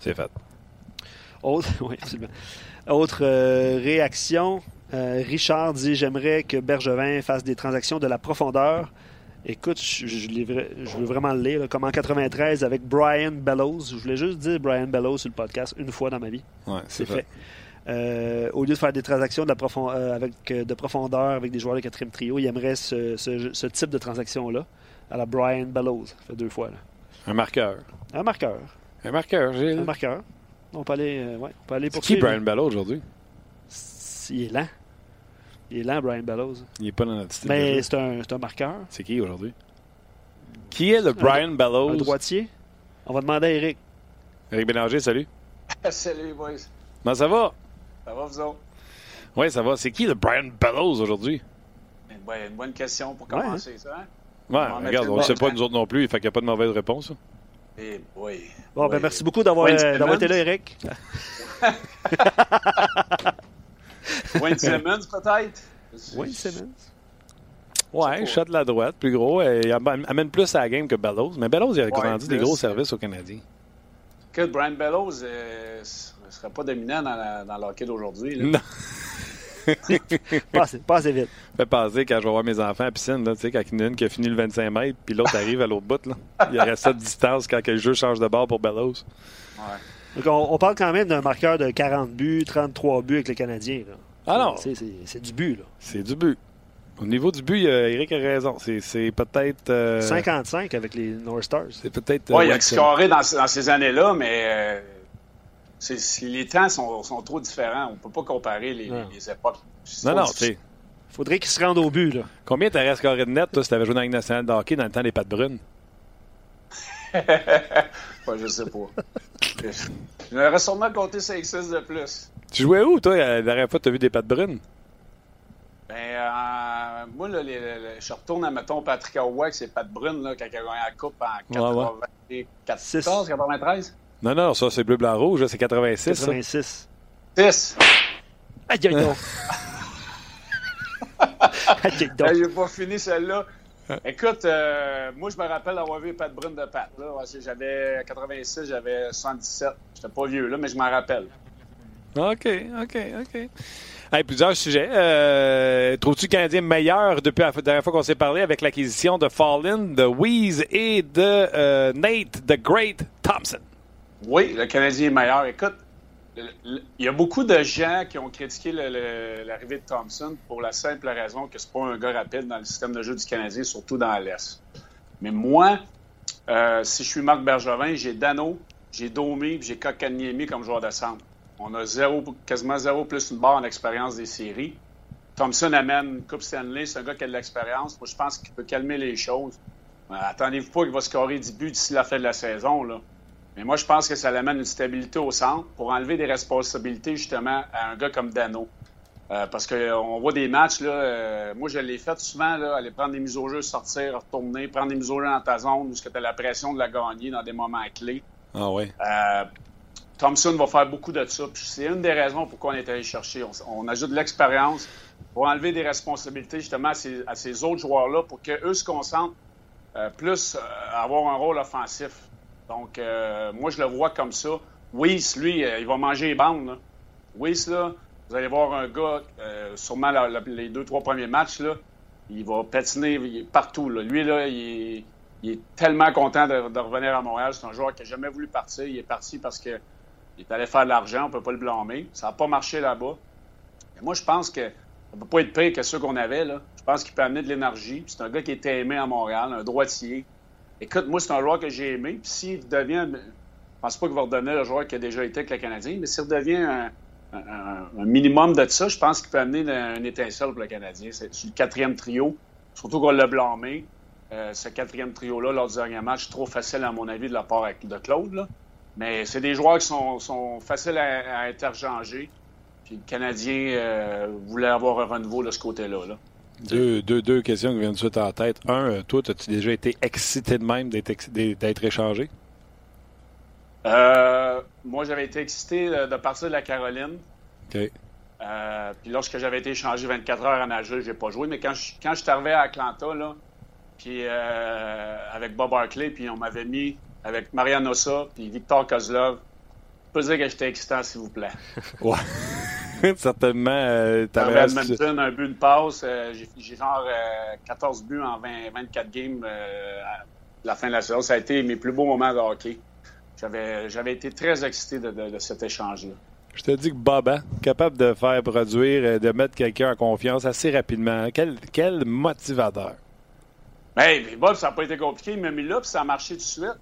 C'est fait. Autre, oui, Autre euh, réaction. Euh, Richard dit J'aimerais que Bergevin fasse des transactions de la profondeur Écoute, je, je, veux vraiment le lire. comme en 93 avec Brian Bellows. Je voulais juste dire Brian Bellows sur le podcast une fois dans ma vie. Ouais, c'est fait. Euh, au lieu de faire des transactions de, euh, avec, euh, de profondeur avec des joueurs de quatrième trio, il aimerait ce, type de transaction-là à la Brian Bellows. Ça fait deux fois. Un marqueur. Un marqueur. Un marqueur, Gilles. Un marqueur. On peut aller, ouais, on peut aller pour qui Brian Bellows aujourd'hui? Il est lent. Il est lent, Brian Bellows. Il n'est pas dans notre style. Mais c'est un, un, marqueur. C'est qui aujourd'hui? Qui est le Brian Bellows? Un droitier. On va demander à Eric. Eric Bélanger, salut. salut, boys. Comment ça va? Ça va, vous autres? Oui, ça va. C'est qui le Brian Bellows aujourd'hui? une bonne question pour commencer, ouais. ça. Hein? Ouais, regarde, on ne sait pas nous autres non plus, il fait qu'il n'y a pas de mauvaise réponse. Eh oui. Bon, ben merci beaucoup d'avoir euh, été là, Eric. Wayne Simmons, peut-être? Wayne Simmons. Ouais, shot de la droite, plus gros. Il amène plus à la game que Bellows. Mais Bellows, il a grandi des gros services aux Canadiens. Que Brian Bellows ne euh, serait pas dominant dans, la, dans l'hockey d'aujourd'hui. Non. pas, assez, pas assez vite. Ça fait passer quand je vais voir mes enfants à la piscine, là, tu sais, quand il y en a une qui a fini le 25 mètres, puis l'autre arrive à l'autre bout. Là. Il reste de distance quand le jeu change de bord pour Bellows. Ouais. Donc, on, on parle quand même d'un marqueur de 40 buts, 33 buts avec les Canadiens. Là. Ah non, C'est- du but. Là. c'est du but. Au niveau du but, euh, Eric a raison. C'est peut-être. euh, 55 avec les North Stars. C'est peut-être. Ouais, euh, il a scoré dans, dans ces années-là, mais euh, les temps sont, sont trop différents. On ne peut pas comparer les, Non. les époques. C'est Non, non, tu faudrait qu'ils se rendent au but. Là. Combien t'aurais scoré de net, toi, si t'avais joué dans la Ligue nationale de hockey dans le temps des pattes brunes? Ouais, je sais pas. J'aurais sûrement compté 5-6 de plus. Tu jouais où, toi, la dernière fois que t'as vu des pattes brunes? Ben, euh, moi, là, les- les- je retourne à, mettons, Patrick Roy avec ses pattes brunes, là, quand il a gagné la Coupe en Ouais, 94, 93. Non, non, ça, c'est bleu, blanc, rouge. là, C'est 86, ça. 86. 6. Aïe, aïe, donc. Aïe, aïe, donc. J'ai pas fini celle-là. Écoute, euh, moi, je me rappelle d'avoir vu Pat Brune de Pat. J'avais 86, j'avais 77. J'étais pas vieux, là, mais je m'en rappelle. OK, OK, OK. Hey, plusieurs sujets. Euh, Trouves-tu le Canadien meilleur depuis la dernière fois qu'on s'est parlé avec l'acquisition de Fallin, de Weeze et de euh, Nate, the Great Thompson? Oui, le Canadien est meilleur. Écoute, il y a beaucoup de gens qui ont critiqué l'arrivée de Thompson pour la simple raison que c'est pas un gars rapide dans le système de jeu du Canadien, surtout dans l'Est. Mais moi, euh, si je suis Marc Bergevin, j'ai Dano, j'ai Domi, j'ai Kokaniemi comme joueur de centre. On a zéro, quasiment zéro plus une barre en expérience des séries. Thompson amène Coupe Stanley, c'est un gars qui a de l'expérience. Moi, je pense qu'il peut calmer les choses. Euh, Attendez-vous pas qu'il va scorer 10 buts d'ici la fin de la saison. Là. Mais moi, je pense que ça amène une stabilité au centre pour enlever des responsabilités justement à un gars comme Dano. Euh, parce qu'on voit des matchs, là, euh, moi je l'ai fait souvent, là, aller prendre des mises au jeu, sortir, retourner, prendre des mises au jeu dans ta zone où tu as la pression de la gagner dans des moments clés. Ah ouais. Euh, Thompson va faire beaucoup de ça. C'est une des raisons pourquoi on est allé chercher. On, on ajoute de l'expérience pour enlever des responsabilités justement à ces, à ces autres joueurs-là pour qu'eux se concentrent euh, plus à avoir un rôle offensif. Donc, euh, moi, je le vois comme ça. Weiss, lui, euh, il va manger les bandes. Là. Là, vous allez voir un gars, euh, sûrement les deux, trois premiers matchs, là, il va patiner partout. Lui, là, il est, tellement content de, revenir à Montréal. C'est un joueur qui n'a jamais voulu partir. Il est parti parce que il est allé faire de l'argent, on peut pas le blâmer. Ça n'a pas marché là-bas. Mais moi, je pense que ça peut pas être pire que ceux qu'on avait. Je pense qu'il peut amener de l'énergie. C'est un gars qui était aimé à Montréal, un droitier. Écoute, moi, c'est un joueur que j'ai aimé. Puis s'il devient... Je pense pas qu'il va redonner le joueur qui a déjà été avec le Canadien, mais s'il redevient un, un- minimum de ça, je pense qu'il peut amener une, une étincelle pour le Canadien. C'est le quatrième trio, surtout qu'on l'a blâmé. Euh, ce quatrième trio-là, lors du dernier match, trop facile, à mon avis, de la part de Claude. Mais c'est des joueurs qui sont, faciles à, interchanger. Puis le Canadien euh, voulait avoir un renouveau de ce côté-là. Là. Deux, deux, deux questions qui viennent de suite en tête. Un, euh, toi, as-tu déjà été excité de même d'être échangé? Euh, moi, j'avais été excité de, partir de la Caroline. OK. Euh, puis lorsque j'avais été échangé 24 heures à nager, j'ai pas joué. Mais quand je, quand je suis arrivé à Atlanta, là, puis euh, avec Bob Barkley, puis on m'avait mis avec Mariano Ossa, puis Victor Kozlov, je peux dire que j'étais excitant, s'il vous plaît. Ouais. Certainement, euh, t'avais... Edmonton, un but, une passe. euh, j'ai- genre euh, 14 buts en 20, 24 games euh, à la fin de la saison. Ça a été mes plus beaux moments de hockey. J'avais j'avais été très excité de, de- de cet échange-là. Je te dis que Bob, hein, capable de faire produire, euh, de mettre quelqu'un en confiance assez rapidement. Quel, quel motivateur. Hey, mais Bob, ça n'a pas été compliqué. Il m'a mis là, puis ça a marché tout de suite.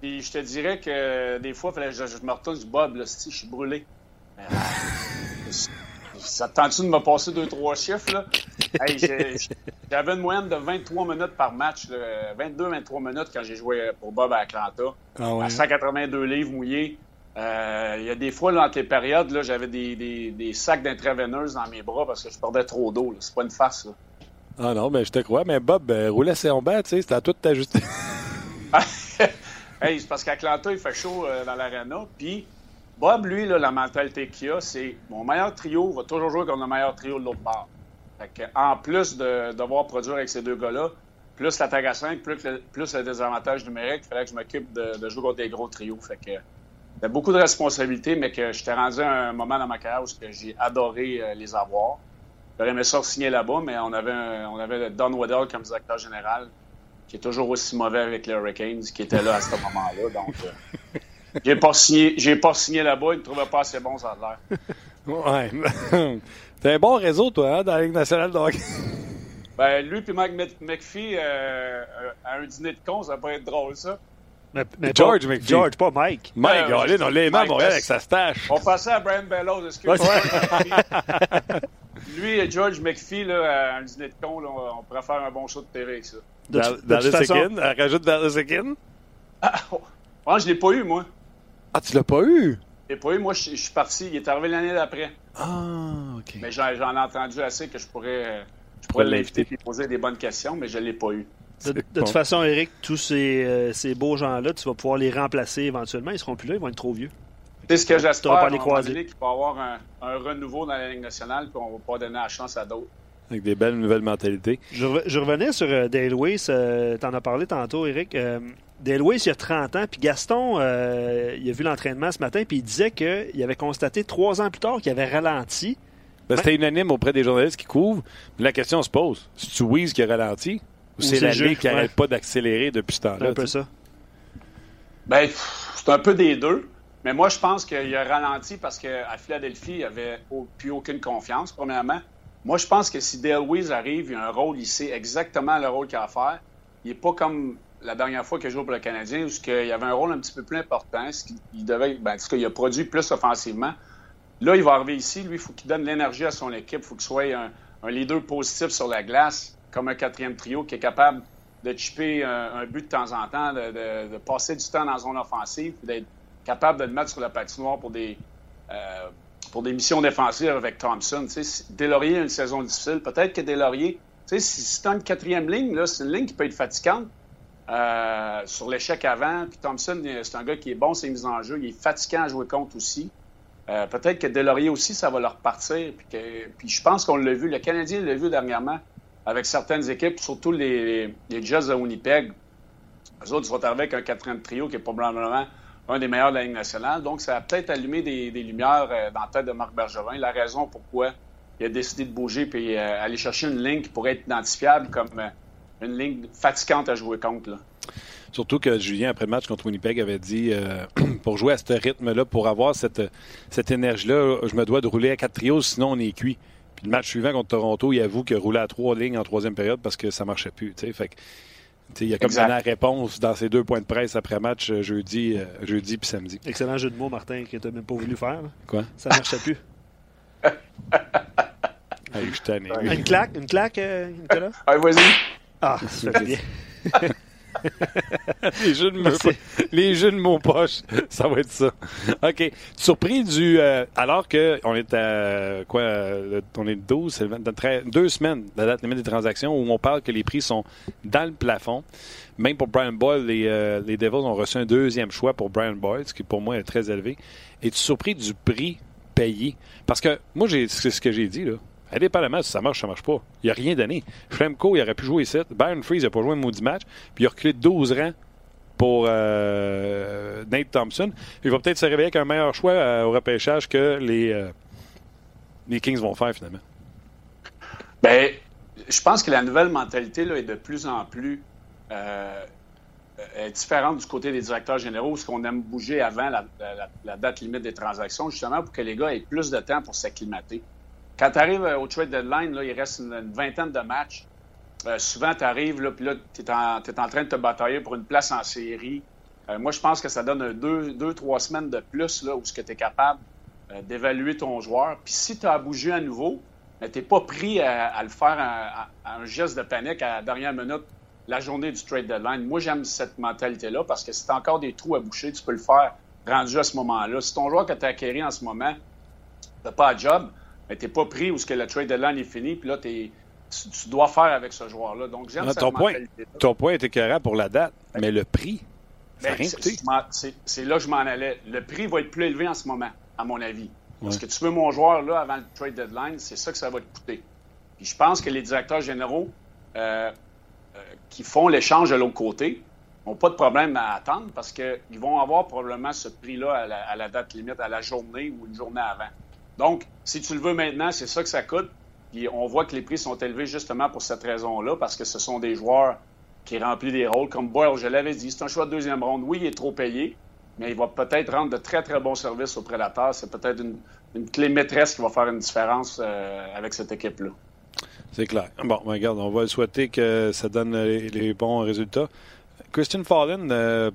Puis je te dirais que euh, des fois, il fallait que je, je me retourne du Bob, là, si, je suis brûlé. Euh, ça te tente-tu de me passer deux, trois chiffres, là? Hey, j'ai- J'avais une moyenne de 23 minutes par match, 22-23 minutes quand j'ai joué pour Bob à Atlanta. Ah à 182 livres mouillés. Euh, Il y a des fois, entre les périodes, j'avais des, des, des sacs d'intraveineuse dans mes bras parce que je perdais trop d'eau. C'est pas une farce. Là. Ah non, mais je te crois. Mais Bob euh, roulait ses bas, tu sais, c'était à tout de t'ajuster. hey, c'est parce qu'Atlanta, il fait chaud euh, dans l'arena. Puis Bob, lui, la mentalité qu'il a, c'est mon meilleur trio va toujours jouer comme le meilleur trio de l'autre part. Fait en plus de devoir produire avec ces deux gars-là, plus l'attaque à 5, plus le, plus le désavantage numérique, il fallait que je m'occupe de, jouer contre des gros trios. Fait que c'était beaucoup de responsabilités, mais que j'étais rendu à un moment dans ma carrière où j'ai adoré euh, les avoir. J'aurais aimé ça signer là-bas, mais on avait, on avait Don Waddell comme directeur général, qui est toujours aussi mauvais avec les Hurricanes, qui était là à ce moment-là. Donc, euh, j'ai pas signé, j'ai pas signé là-bas. Il ne trouvait pas assez bon, ça a l'air. Ouais. T'as un bon réseau, toi, hein, dans la Ligue nationale de hockey. Ben, lui et Mike McPhee, euh, à un dîner de con, ça va être drôle, ça. Mais, mais George pas, McPhee. George, pas Mike. Mike, Euh, allez, on l'a aimé à Mike Montréal avec sa stache. On passait à Brian Bellows, excuse Ouais, Lui et George McPhee, là, à un dîner de con, là, on pourrait faire un bon show de TV avec ça. Dans, dans le façon, elle rajoute dans le. Ah, oh, je l'ai pas eu, moi. Ah, tu l'as pas eu? Je l'ai pas eu, moi, je je suis parti. Il est arrivé l'année d'après. Ah, OK. Mais j'en ai entendu assez que je pourrais, je pourrais l'inviter et poser des bonnes questions, mais je l'ai pas eu. de, de bon. toute façon, Eric, tous ces, euh, ces beaux gens-là, tu vas pouvoir les remplacer éventuellement. Ils seront plus là, ils vont être trop vieux. C'est ce que j'espère. Pas les croiser. qu'il va y avoir un, un renouveau dans la Ligue nationale, puis on va pas donner la chance à d'autres. Avec des belles nouvelles mentalités. Je revenais sur euh, Dale Weiss. euh, T'en as parlé tantôt, Eric. Dale Weiss, il y a 30 ans. Puis Gaston, euh, il a vu l'entraînement ce matin. Puis il disait qu'il avait constaté trois ans plus tard qu'il avait ralenti. Ben, C'était unanime auprès des journalistes qui couvrent. Mais la question se pose. C'est-tu Weeze qui a ralenti? Ou, c'est c'est la Ligue qui ouais. n'arrête pas d'accélérer depuis ce C'est temps-là? un peu ça. Ben, pff, c'est un peu des deux. Mais moi, je pense qu'il a ralenti parce qu'à Philadelphie, il avait au- plus aucune confiance, premièrement. Moi, je pense que si Dale Weiss arrive, il a un rôle, il sait exactement le rôle qu'il a à faire. Il n'est pas comme la dernière fois qu'il a joué pour le Canadien, où il avait un rôle un petit peu plus important. ce qu'il- Il devait, ben, qu'il a produit plus offensivement. Là, il va arriver ici. Lui, il faut qu'il donne l'énergie à son équipe. Il faut qu'il soit un, leader positif sur la glace, comme un quatrième trio qui est capable de chipper un, but de temps en temps, de, passer du temps dans la zone offensive, d'être capable de le mettre sur la patinoire pour des, euh, pour des missions défensives avec Thompson. Deslauriers a une saison difficile. Peut-être que sais, si, as une quatrième ligne, c'est une ligne qui peut être fatigante. Euh, sur l'échec avant, puis Thompson, c'est un gars qui est bon, c'est mises en jeu, il est fatigant à jouer contre aussi. Euh, peut-être que Delaurier aussi, ça va leur partir. Puis, je pense qu'on l'a vu, le Canadien l'a vu dernièrement avec certaines équipes, surtout les, les Jets de Winnipeg. Eux autres, ils sont arrivés avec un quatrième trio qui est probablement un des meilleurs de la Ligue nationale. Donc, ça a peut-être allumé des, lumières euh, dans la tête de Marc Bergevin. La raison pourquoi il a décidé de bouger puis euh, aller chercher une ligne qui pourrait être identifiable comme euh, une ligne fatigante à jouer contre. Là. Surtout que Julien, après le match contre Winnipeg, avait dit euh, pour jouer à ce rythme-là, pour avoir cette, cette énergie-là, je me dois de rouler à quatre trios, sinon on est cuit. Puis le match suivant contre Toronto, il avoue qu'il a roulé à trois lignes en troisième période parce que ça marchait plus. Fait que, il a comme Exact. la réponse dans ses deux points de presse après match euh, jeudi, euh, jeudi puis samedi. Excellent jeu de mots, Martin, que tu même pas voulu faire. là. Quoi? Ça marchait plus. Je tanné. Une claque, une claque, euh, Nicolas? Allez, vas-y. Ah, fait bien. les, jeux de mots, les jeux de mots poches, ça va être ça. OK. Surpris du. euh, alors que on est à quoi euh, On est le 12, c'est le 20 très- deux semaines de la date limite des transactions où on parle que les prix sont dans le plafond. Même pour Brian Boyle, les, euh, les Devils ont reçu un deuxième choix pour Brian Boyle, ce qui pour moi est très élevé. Es-tu surpris du prix payé? Parce que moi, j'ai, c'est ce que j'ai dit, là. Indépendamment si ça marche, ça marche pas. Il a rien donné. Flemco, il aurait pu jouer ici. Byron Freeze n'a pas joué un maudit match. Puis il a reculé de 12 rangs pour euh, Nate Thompson. Il va peut-être se réveiller avec un meilleur choix euh, au repêchage que les, euh, les Kings vont faire finalement. Ben, je pense que la nouvelle mentalité là, est de plus en plus différente du côté des directeurs généraux, ce qu'on aime bouger avant la date limite des transactions, justement pour que les gars aient plus de temps pour s'acclimater. Quand tu arrives au trade deadline, il reste une, vingtaine de matchs. Euh, souvent, tu arrives, là, puis là, tu es, en train de te batailler pour une place en série. Euh, moi, je pense que ça donne deux, deux, trois semaines de plus là, où tu es capable euh, d'évaluer ton joueur. Puis si tu as à bouger à nouveau, tu n'es pas pris à, le faire à un geste de panique à la dernière minute la journée du trade deadline. Moi, j'aime cette mentalité-là parce que si tu as encore des trous à boucher, tu peux le faire rendu à ce moment-là. Si ton joueur que tu as acquéri en ce moment n'a pas de job, mais tu n'es pas pris où ce que le trade deadline est fini, puis là, t'es- tu, dois faire avec ce joueur-là. Donc, j'aime ton point. Ton point est écœurant pour la date, mais le prix, Ben, c'est- là que je m'en allais. Le prix va être plus élevé en ce moment, à mon avis. Parce Ouais. que tu veux mon joueur là avant le trade deadline, c'est ça que ça va te coûter. Puis je pense que les directeurs généraux euh, euh, qui font l'échange de l'autre côté n'ont pas de problème à attendre parce qu'ils vont avoir probablement ce prix-là à la, à la date limite, à la journée ou une journée avant. Donc, si tu le veux maintenant, c'est ça que ça coûte. Puis on voit que les prix sont élevés justement pour cette raison-là, parce que ce sont des joueurs qui remplissent des rôles. Comme Boyle, je l'avais dit, c'est un choix de deuxième ronde. Oui, il est trop payé, mais il va peut-être rendre de très, très bons services aux prédateurs. C'est peut-être une, clé maîtresse qui va faire une différence euh, avec cette équipe-là. C'est clair. Bon, ben, regarde, on va souhaiter que ça donne les, bons résultats. Christian Fallen, euh,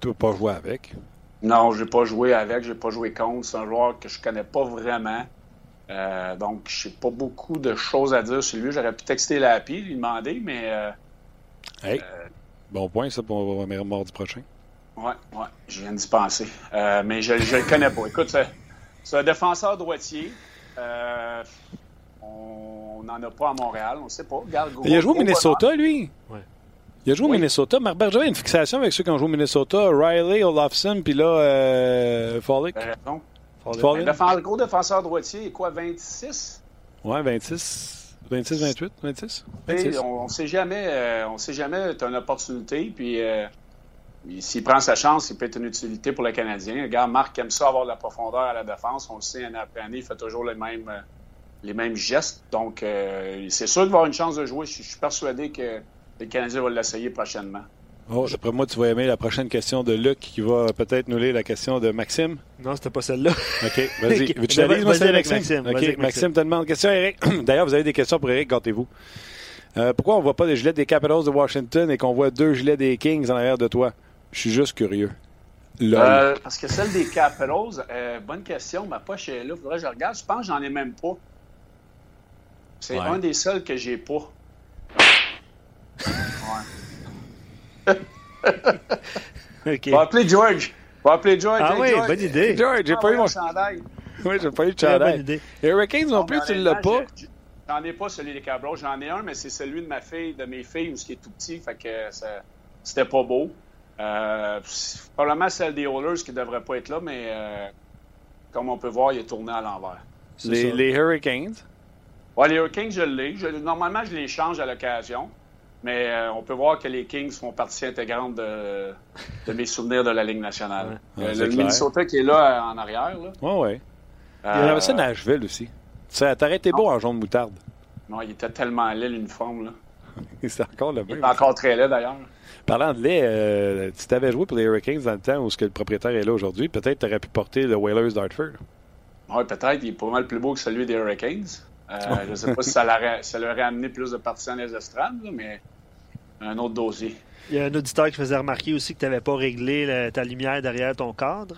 tu n'as pas joué avec? Non, je n'ai pas joué avec, je n'ai pas joué contre. C'est un joueur que je connais pas vraiment. Euh, donc, je n'ai pas beaucoup de choses à dire sur lui. J'aurais pu texter la API, lui demander, mais. Euh, hey, bon point, ça, pour mardi prochain. Oui, oui, je viens d'y penser. mais je ne le connais pas. Écoute, c'est un défenseur droitier. on n'en a pas à Montréal, on ne sait pas. il a joué au Minnesota, lui? Ouais. Il a joué au Minnesota. Marc Bergevin a une fixation avec ceux qui ont joué au Minnesota. Riley, Olafson, puis là, euh, Follick. Le gros défenseur droitier, quoi, 26? Ouais, 26. 26, 28, 26? 26. On ne sait jamais, euh, on sait jamais, tu as une opportunité, puis euh, s'il prend sa chance, il peut être une utilité pour le Canadien. Regarde, Marc aime ça avoir de la profondeur à la défense. On le sait, année après année, il fait toujours les mêmes, euh, les mêmes gestes. Donc, c'est sûr qu'il va avoir une chance de jouer. Je suis persuadé que les Canadiens vont l'essayer prochainement. Oh, d'après moi, tu vas aimer la prochaine question de Luc qui va peut-être nous lire la question de Maxime. Non, c'était pas celle-là. OK, vas-y. Veux-tu la lire, Maxime? Maxime. OK, Maxime te demande une question, Eric. D'ailleurs, vous avez des questions pour Eric, gâtez-vous. Euh, pourquoi on ne voit pas des gilets des Capitals de Washington et qu'on voit deux gilets des Kings en arrière de toi? Je suis juste curieux. Euh, parce que celle des Capitals, euh, bonne question, ma poche est là. Faudrait que je regarde. Je pense que j'en ai même pas. C'est un des seuls que j'ai pas. OK. Va appeler George. Va appeler George. Ah oui, bonne idée. George, j'ai pas eu mon chandail. Oui, j'ai pas eu de chandail. Bonne idée. Les Hurricanes non plus, tu l'as pas. J'en ai pas celui des Cabros. J'en ai un, mais c'est celui de ma fille, de mes filles, où ce qui est tout petit, fait que c'était pas beau. Euh, probablement celle des Oilers qui devrait pas être là, mais euh, comme on peut voir, il est tourné à l'envers. Les, les, Hurricanes? Oui, les Hurricanes, je l'ai. Normalement, je les change à l'occasion. Mais euh, on peut voir que les Kings font partie intégrante de, mes souvenirs de la Ligue nationale. Euh, le Minnesota qui est là euh, en arrière. Oui, oui. Il y avait ça Nashville aussi. Ça t'aurait été beau en jaune moutarde. Non, il était tellement laid l'uniforme. C'est encore le même. Il est encore très laid d'ailleurs. Parlant de lait, si tu avais joué pour les Hurricanes dans le temps où ce que le propriétaire est là aujourd'hui, peut-être tu aurais pu porter le Whalers d'Hartford. Oui, peut-être. Il est pas mal plus beau que celui des Hurricanes. je ne sais pas si ça, ça, leur aurait amené plus de partisans les estrades, mais un autre dossier. Il y a un auditeur qui faisait remarquer aussi que tu n'avais pas réglé ta lumière derrière ton cadre.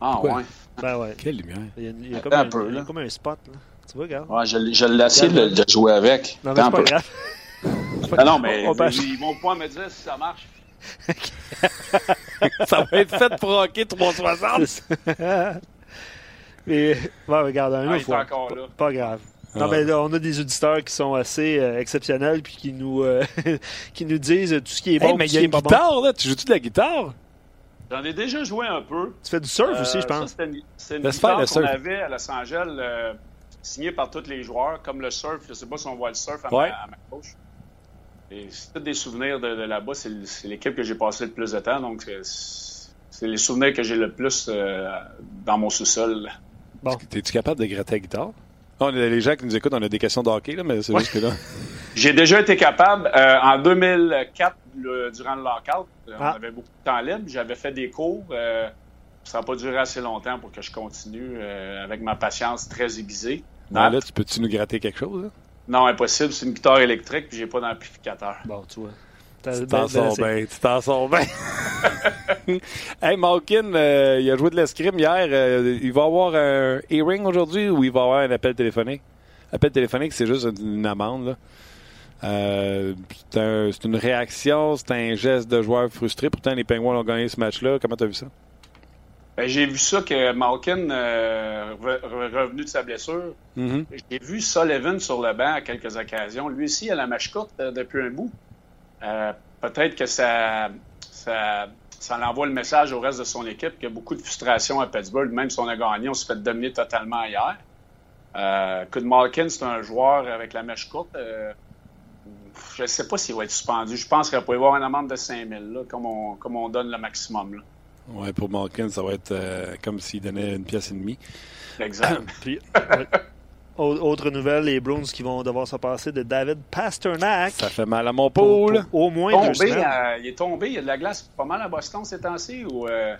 Ah ouais. Ben ouais. Quelle lumière? Il y a, comme, un, peu, il comme un spot. Là. Tu vois, regarde. Ouais, je, je l'ai essayé de, de, jouer avec. Non, mais c'est pas grave. ah non, mais ils vont pas me dire si ça marche. ça va être fait pour hockey 360. Mais, bon, regarde, un ah, autre fois. Pas grave. Non, ah. mais on a des auditeurs qui sont assez euh, exceptionnels puis qui nous, euh, qui nous disent tout ce qui est bon. mais il y a une guitare, là. Tu joues-tu de la guitare? J'en ai déjà joué un peu. Tu fais du surf aussi, je euh, pense. C'est une, guitare qu'on avait à Los Angeles, signée par tous les joueurs, comme le surf. Je sais pas si on voit le surf à, ma, gauche. Et c'est tous des souvenirs de, là-bas. C'est l'équipe que j'ai passé le plus de temps, donc c'est les souvenirs que j'ai le plus dans mon sous-sol. Bon. Es-tu capable de gratter la guitare? Non, les gens qui nous écoutent, on a des questions de hockey, là, mais c'est juste que là. J'ai déjà été capable. Euh, en 2004, durant le lockout, euh, on ah. avait beaucoup de temps libre. J'avais fait des cours. Euh, ça n'a pas duré assez longtemps pour que je continue avec ma patience très aiguisée. Non, là, tu peux-tu nous gratter quelque chose? Là? Non, impossible. C'est une guitare électrique puis j'ai pas d'amplificateur. Bon, tu vois. Tu t'en sors bien, tu t'en sors bien. hey, Malkin, euh, il a joué de l'escrime hier. Euh, il va avoir un e-ring aujourd'hui ou il va avoir un appel téléphonique? Appel téléphonique, c'est juste une, amende. Euh, c'est une réaction, c'est un geste de joueur frustré. Pourtant, les Penguins ont gagné ce match-là. Comment tu as vu ça? Ben, j'ai vu ça que Malkin, revenu de sa blessure, mm-hmm. j'ai vu Sullivan sur le banc à quelques occasions. Lui aussi, il a la mâche courte depuis un bout. Euh, peut-être que ça, ça, ça envoie le message au reste de son équipe qu'il y a beaucoup de frustration à Pittsburgh. Même si on a gagné, on se fait dominer totalement hier. Euh, Malkin, c'est un joueur avec la mèche courte. Euh, je ne sais pas s'il va être suspendu. Je pense qu'il va y avoir une amende de 5 000, là, comme, on, comme on donne le maximum. Oui, pour Malkin, ça va être euh, comme s'il donnait une pièce et demie. Exact. Puis, autre nouvelle, les Bruins qui vont devoir se passer de David Pasternak. Ça fait mal à mon poule. Au moins tombé, deux semaines. euh, il est tombé, il y a de la glace pas mal à Boston ces temps-ci ou euh,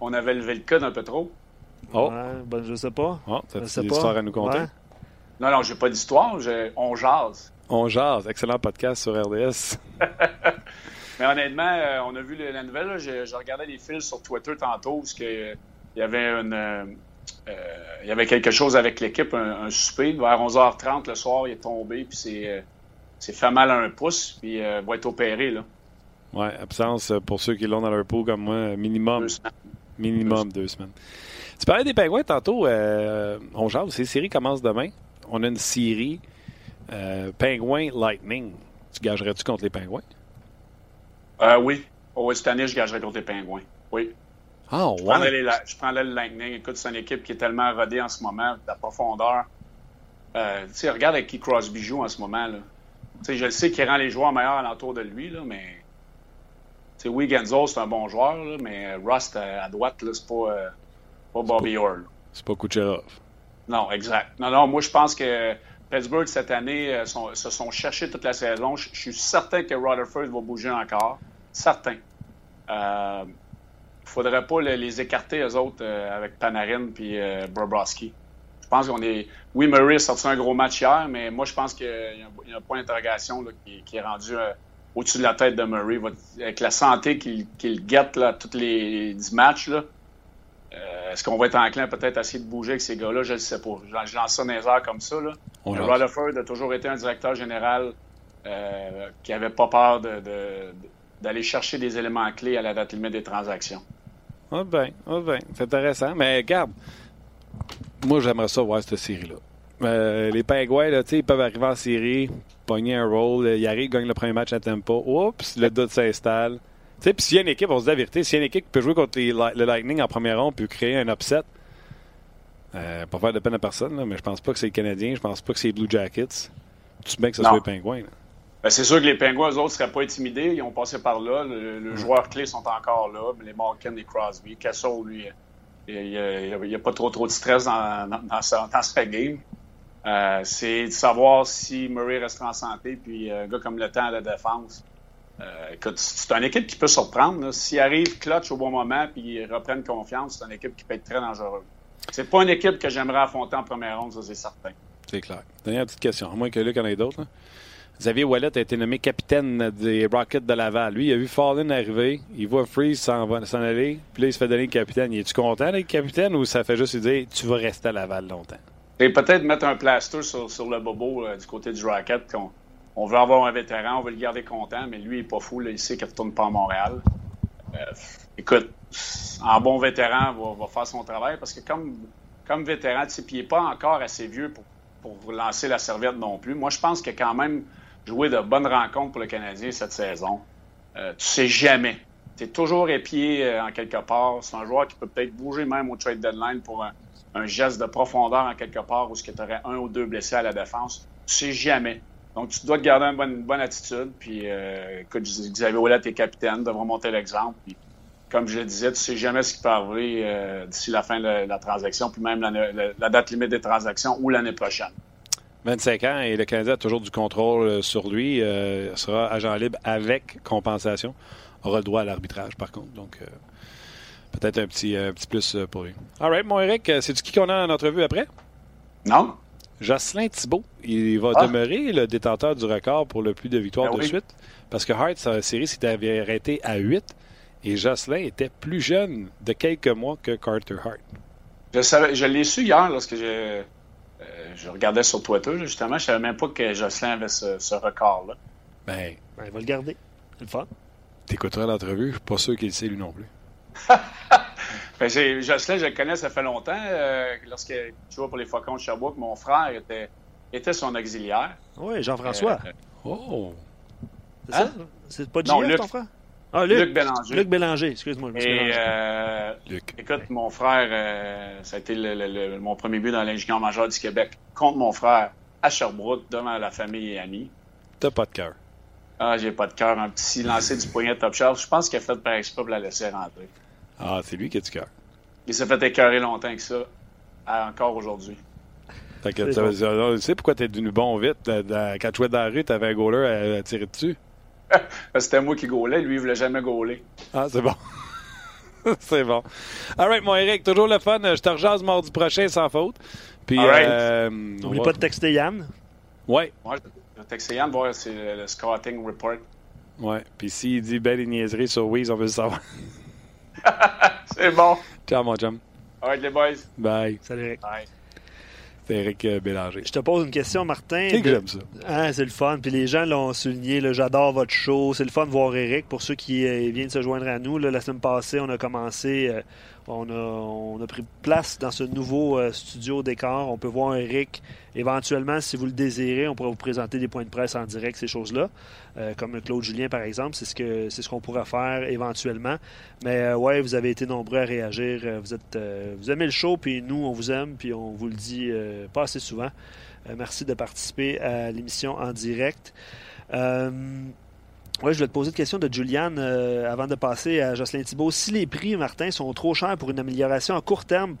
on avait levé le code un peu trop? Oh, Ouais, ben, je sais pas. oh t'as pas. histoires à nous conter? Ouais. Non, non, j'ai pas d'histoire, j'ai- on jase. On jase. Excellent podcast sur RDS. Mais honnêtement, euh, on a vu le- la nouvelle, là, je, je regardais les fils sur Twitter tantôt, parce que euh, il y avait une, il y avait quelque chose avec l'équipe, un, un souper. Vers 11h30 le soir, il est tombé, puis c'est, euh, c'est fait mal à un pouce, puis euh, va être opéré, là. Ouais, absence euh, pour ceux qui l'ont dans leur peau comme moi, minimum. Deux. Minimum deux semaines. Tu parlais des pingouins tantôt. euh, on jase. Ces séries commencent demain. On a une série euh, Pingouins Lightning. Tu gagerais-tu contre les pingouins? Euh, oui. Oh, oui, cette année, je gagerais contre les Pingouins. Oui. Ah, Je prendrais, les la- je prendrais le Lightning. Écoute, c'est une équipe qui est tellement rodée en ce moment, de la profondeur. Euh, tu sais, regarde avec qui Crosby joue en ce moment. Là. Je le sais qu'il rend les joueurs meilleurs alentour de lui, là, mais. Tu sais, oui, Genzo, c'est un bon joueur, là, mais Rust à, à droite, c'est pas, euh, pas Bobby Orr. C'est pas Kucherov. Non, exact. Non, non, moi, je pense que Pittsburgh, cette année, euh, sont- se sont cherchés toute la saison. Je je suis certain que Rutherford va bouger encore. Certain. Euh, faudrait pas le- les écarter, eux autres, euh, avec Panarin puis euh, Bobrovsky. Je pense qu'on est... Oui, Murray a sorti un gros match hier, mais moi, je pense qu'il y, a un- il y a un point d'interrogation qui, qui est rendu euh, au-dessus de la tête de Murray. Va- Avec la santé qu'il guette là, tous les 10 matchs, euh, est-ce qu'on va être enclin peut-être à essayer de bouger avec ces gars-là? Je ne sais pas. Je, lance ça dans les airs comme ça. Là. Jase. Rutherford a toujours été un directeur général qui n'avait pas peur de- de- d'aller chercher des éléments clés à la date limite des transactions. Ah ben, ah ben, c'est intéressant. Mais regarde, moi j'aimerais ça voir cette série-là. Euh, les Pingouins, là, tu sais, ils peuvent arriver en série, pogner un rôle, ils arrivent, gagnent le premier match à tempo. Oups, le doute s'installe. Puis s'il y a une équipe, on se dit la vérité, s'il y a une équipe qui peut jouer contre les le Lightning en première ronde, peut créer un upset, euh, pas faire de peine à personne, là, mais je pense pas que c'est les Canadiens, je pense pas que c'est les Blue Jackets. Tu bien que ce Non. soit les Pingouins. là. Ben, c'est sûr que les Pingouins, eux autres, ne seraient pas intimidés. Ils ont passé par là. Le, le joueur clé sont encore là. Les Malkin, les Crosby. Casso, lui, il n'y a, pas trop, trop de stress dans, dans, dans sa, dans sa game. Euh, c'est de savoir si Murray restera en santé, puis euh, un gars comme le temps à la défense. Euh, écoute, c'est une équipe qui peut surprendre. S'il arrive clutch au bon moment, puis ils reprennent confiance, c'est une équipe qui peut être très dangereuse. C'est pas une équipe que j'aimerais affronter en première ronde, ça c'est certain. C'est clair. Dernière petite question, à moins que Luc en ait d'autres. Xavier Wallet a été nommé capitaine des Rockets de Laval. Lui, il a vu Fallon arriver, il voit Freeze s'en aller, puis là, il se fait donner le capitaine. Es-tu content d'être capitaine ou ça fait juste lui dire tu vas rester à Laval longtemps? Et peut-être mettre un plaster sur, le bobo euh, du côté du Rocket. qu'on- On, veut avoir un vétéran, on veut le garder content, mais lui, il est pas fou. Il sait qu'il ne retourne pas à Montréal. Euh, écoute, en bon vétéran, va, faire son travail parce que comme, comme vétéran, il n'est pas encore assez vieux pour, pour lancer la serviette non plus. Moi, je pense a quand même joué de bonnes rencontres pour le Canadien cette saison. Euh, tu sais jamais. Tu es toujours épié euh, en quelque part. C'est un joueur qui peut peut-être bouger même au trade deadline pour un, geste de profondeur en quelque part où tu aurais un ou deux blessés à la défense. Tu sais jamais. Donc, tu dois te garder une bonne, attitude. Puis, euh, écoute, Xavier Ouellet est capitaine, devrait monter l'exemple. Comme je le disais, tu sais jamais ce qui peut arriver euh, d'ici la fin de la, transaction, puis même la date limite des transactions ou l'année prochaine. 25 ans et le Canadien a toujours du contrôle euh, sur lui. Euh, sera agent libre avec compensation. Aura le droit à l'arbitrage, par contre. Donc, euh, peut-être un petit, un petit plus pour lui. All right, mon Eric, euh, c'est-tu qui qu'on a en entrevue après? Non? Jocelyn Thibault, il va Ah. demeurer le détenteur du record pour le plus de victoires Ben de oui. suite. Parce que Hart, sa série s'était arrêtée à 8 et Jocelyn était plus jeune de quelques mois que Carter Hart. Je, savais- je l'ai su hier lorsque je, euh, je regardais sur Twitter, là, justement. Je savais même pas que Jocelyn avait ce, ce record-là. Ben, Ben, il va le garder. C'est le fun. t'écouteras l'entrevue, je suis pas sûr qu'il le sait lui non plus. Ben, Jocelyn, je le connais, ça fait longtemps. Euh, lorsque je jouais pour les Faucons de Sherbrooke, mon frère était, était son auxiliaire. Oui, Jean-François. Euh, Oh! c'est hein? ça? C'est pas Luc. ton frère? Ah, Luc. Luc Bélanger. Luc Bélanger, excuse-moi. Et euh, Luc. écoute, mon frère, euh, ça a été le- le- le- mon premier but dans l'ingénieur majeur du Québec contre mon frère à Sherbrooke, devant la famille et amis. T'as pas de cœur. Ah, j'ai pas de cœur. Un petit lancer du poignet top shelf. Je pense qu'il a fait par exprès pour la laisser rentrer. Ah, c'est lui qui a du cœur. Il s'est fait écœurer longtemps que ça, à- encore aujourd'hui. Que tu sais pourquoi tu es devenu bon vite. Quand tu jouais dans la rue, tu avais un goaler à, tirer dessus? C'était moi qui gaulais, lui, il voulait jamais gauler. Ah, c'est bon. c'est bon. All right, mon Eric, toujours le fun. Je te rejase mardi prochain sans faute. Puis, euh, N'oublie pas de texter Yann. Oui. Ouais, je vais texter Yann, voir c'est le, scouting report. Oui. Puis s'il dit belle niaiserie sur Wiz, on veut le savoir. c'est bon. Ciao, mon chum. All right, les boys. Bye. Salut, Eric. Bye. Eric euh, Bélanger. Je te pose une question, Martin. C'est que j'aime ça? Ah, c'est le fun. Puis les gens l'ont souligné. J'adore votre show. C'est le fun de voir Eric. Pour ceux qui euh, viennent se joindre à nous, la semaine passée, on a commencé. Euh, on, a, on, a, pris place dans ce nouveau studio décor. On peut voir Eric. Éventuellement, si vous le désirez, on pourra vous présenter des points de presse en direct, ces choses-là. comme Claude Julien, par exemple. C'est ce qu'on ce qu'on pourra faire éventuellement. Mais ouais, vous avez été nombreux à réagir. Vous, êtes, vous aimez le show, puis nous, on vous aime, puis on vous le dit pas assez souvent. Euh, merci de participer à l'émission en direct. Oui, je vais te poser une question de Juliane euh, avant de passer à Jocelyn Thibault. Si les prix, Martin, sont trop chers pour une amélioration à court terme,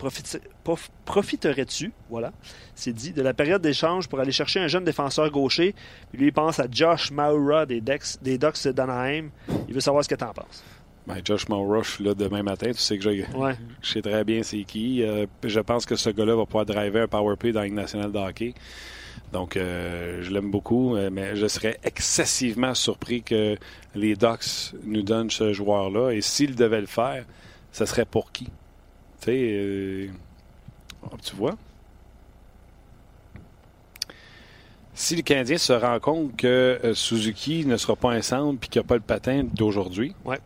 profiterais-tu, voilà, c'est dit, de la période d'échange pour aller chercher un jeune défenseur gaucher? lui, il pense à Josh Maura des, Dex, des Ducks d'Anaheim. Il veut savoir ce que tu en penses. Ben, Josh Maurush, là, demain matin, tu sais que je, je sais très bien c'est qui. Euh, je pense que ce gars-là va pouvoir driver un power play dans la nationale de hockey. Donc, euh, je l'aime beaucoup, euh, mais je serais excessivement surpris que les Ducks nous donnent ce joueur-là. Et s'ils devaient le faire, ce serait pour qui? Tu sais, tu vois? Si le Canadien se rend compte que Suzuki ne sera pas un centre et qu'il n'y a pas le patin d'aujourd'hui, ouais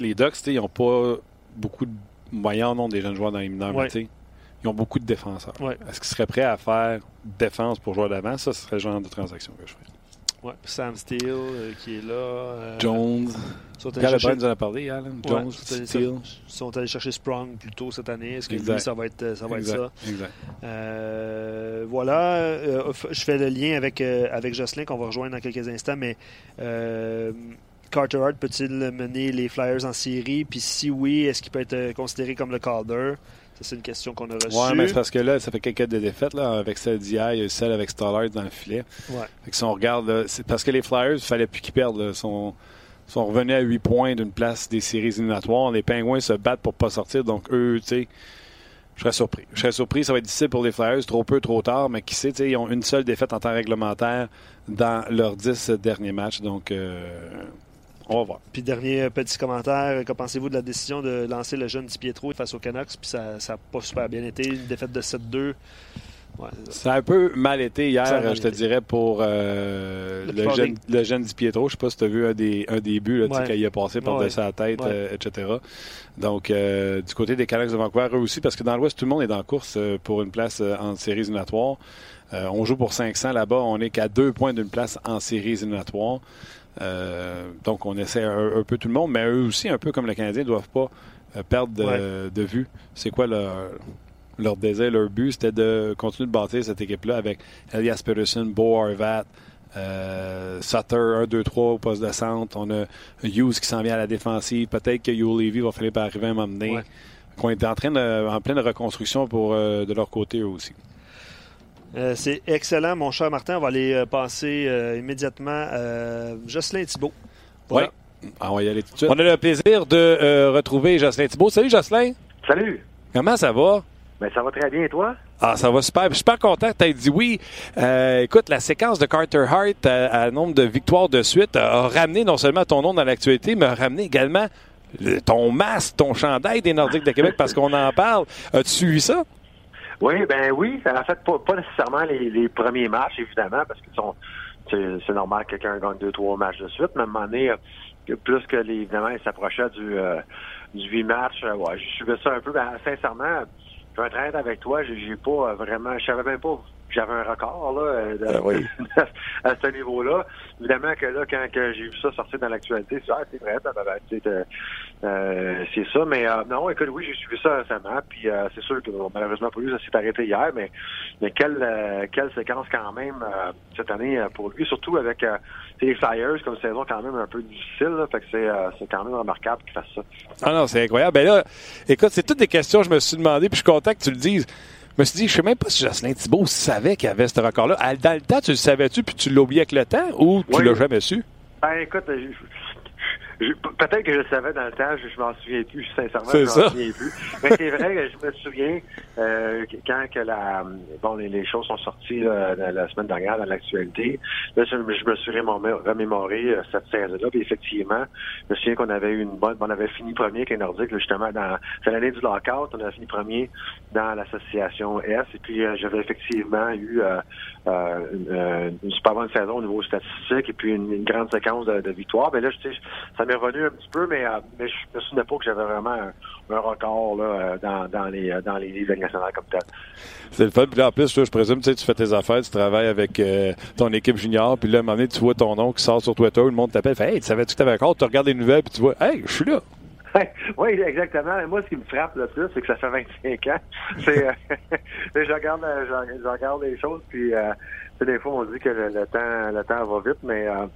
les Ducks, ils n'ont pas beaucoup de moyens non des jeunes joueurs dans les mineurs, ils ont beaucoup de défenseurs. Est-ce qu'ils seraient prêts à faire défense pour jouer d'avant? Ça, ce serait le genre de transaction que je ferais. Ouais. Sam Steele euh, qui est là. Euh, Jones. Chercher... nous en a parlé, Alan. Jones, Steele. Ils sont allés chercher Sprung plus tôt cette année. Est-ce que lui, ça va être ça? Va être ça? Exact. Euh, voilà. je fais le lien avec, avec Jocelyn qu'on va rejoindre dans quelques instants, mais Carter Hart peut-il mener les Flyers en série? Puis si oui, est-ce qu'il peut être euh, considéré comme le Calder? C'est une question qu'on a reçue. Oui, mais c'est parce que là, ça fait quelques défaites là, avec celle d'hier et celle avec Stallard dans le filet. Ouais. si on regarde, c'est parce que les Flyers, il fallait plus qu'ils perdent. Ils sont, sont, revenus à 8 points d'une place des séries éliminatoires. Les Pingouins se battent pour ne pas sortir. Donc, eux, tu sais, je serais surpris. Je serais surpris. Ça va être difficile pour les Flyers, trop peu, trop tard. Mais qui sait, ils ont une seule défaite en temps réglementaire dans leurs 10 derniers matchs. Donc, euh, on va voir. Puis dernier euh, petit commentaire, que pensez-vous de la décision de lancer le jeune Di Pietro face aux Canucks? Puis ça n'a pas super bien été, une défaite de 7-2. ça a un peu mal été hier, je te dirais, pour euh, le, jeune, le, jeune, Di Pietro. Je ne sais pas si tu as vu un des, un des buts là, ouais. a passé par-dessus la tête, euh, etc. Donc, du côté des Canucks de Vancouver, eux aussi, parce que dans l'Ouest, tout le monde est en course pour une place en séries éliminatoires. on joue pour 500 là-bas. On n'est qu'à deux points d'une place en séries éliminatoires. Euh, donc, on essaie un, peu tout le monde, mais eux aussi, un peu comme le Canadien, ne doivent pas euh, perdre de, vue. C'est quoi leur, leur désir, leur but? C'était de continuer de bâtir cette équipe-là avec Elias Peterson, Bo Arvat, euh, Sutter, 1, 2, 3 au poste de centre. On a Hughes qui s'en vient à la défensive. Peut-être que Hugh Levy va finir par arriver à un moment donné. On est en, train de, en pleine reconstruction pour, de leur côté eux aussi. Euh, c'est excellent, mon cher Martin. On va aller euh, passer euh, immédiatement à Jocelyn Thibault. Oui. Ah, on va y aller tout de suite. On a le plaisir de retrouver Jocelyn Thibault. Salut, Jocelyn. Salut. Comment ça va? Ben, ça va très bien, et toi? Ah, ça va super. Je suis super content que tu aies dit oui. écoute, la séquence de Carter Hart à, nombre de victoires de suite a ramené non seulement ton nom dans l'actualité, mais a ramené également ton masque, ton chandail des Nordiques de Québec parce qu'on en parle. As-tu suivi ça? Oui, ben oui. En fait, pas, pas nécessairement les, les, premiers matchs, évidemment, parce que c'est normal que quelqu'un gagne deux, trois matchs de suite, mais à un moment donné, euh, plus que les, évidemment, il s'approchait du, euh, du huit matchs, euh, ouais, je suivais ça un peu. Ben, sincèrement, je vais être avec toi, j'ai pas vraiment, je savais même pas j'avais un record là, euh, ben à ce niveau-là. Évidemment que là, quand j'ai vu ça sortir dans l'actualité, c'est ah, c'est vrai, ben, ben, euh, euh, c'est ça. Mais euh, non, écoute, oui, j'ai suivi ça récemment. Puis c'est sûr que malheureusement pour lui, ça s'est arrêté hier, mais mais quelle quelle séquence quand même cette année pour lui, surtout avec les Flyers comme saison quand même un peu difficile. Là, fait que c'est c'est quand même remarquable qu'il fasse ça. Ah non, c'est incroyable. Ben là, écoute, c'est toutes des questions que je me suis demandé, puis je suis content que tu le dises. Me suis dit, je sais même pas si Jocelyn Thibault savait qu'il avait ce record-là. Dans le temps, tu le savais-tu, puis tu l'as oublié avec le temps, ou tu Oui. l'as jamais su? Ben, écoute, je- peut-être que je le savais dans le temps, je, je m'en souviens plus, sincèrement, je m'en souviens plus. Mais c'est vrai que je me souviens euh, quand que la bon les, les choses sont sorties là, la, semaine dernière dans l'actualité. Là, je, me- je me suis remémoré, euh, cette saison-là, puis effectivement, je me souviens qu'on avait eu une bonne, on avait fini premier avec les Nordiques, là, justement dans c'est l'année du lockout, on a fini premier dans l'association S, et puis euh, j'avais effectivement eu euh, euh, une, une super bonne saison au niveau statistique et puis une, une grande séquence de, de victoires. Mais là, je sais, ça m'est revenu un petit peu, mais, euh, mais je me souvenais pas que j'avais vraiment un, un record là, euh, dans, dans les euh, dans les ligues nationales comme tel. C'est le fun. Puis là, en plus, je présume, tu sais, tu fais tes affaires, tu travailles avec euh, ton équipe junior, puis là, à un moment donné, tu vois ton nom qui sort sur Twitter, le monde t'appelle, fait Hey, tu savais-tu que t'avais un? Tu regardes les nouvelles, puis tu vois, Hey, je suis là. oui, exactement. Moi, ce qui me frappe le plus, c'est que ça fait 25 ans. C'est, euh, je regarde, je, je regarde les choses, puis euh, des fois, on dit que le, le temps, le temps va vite, mais euh,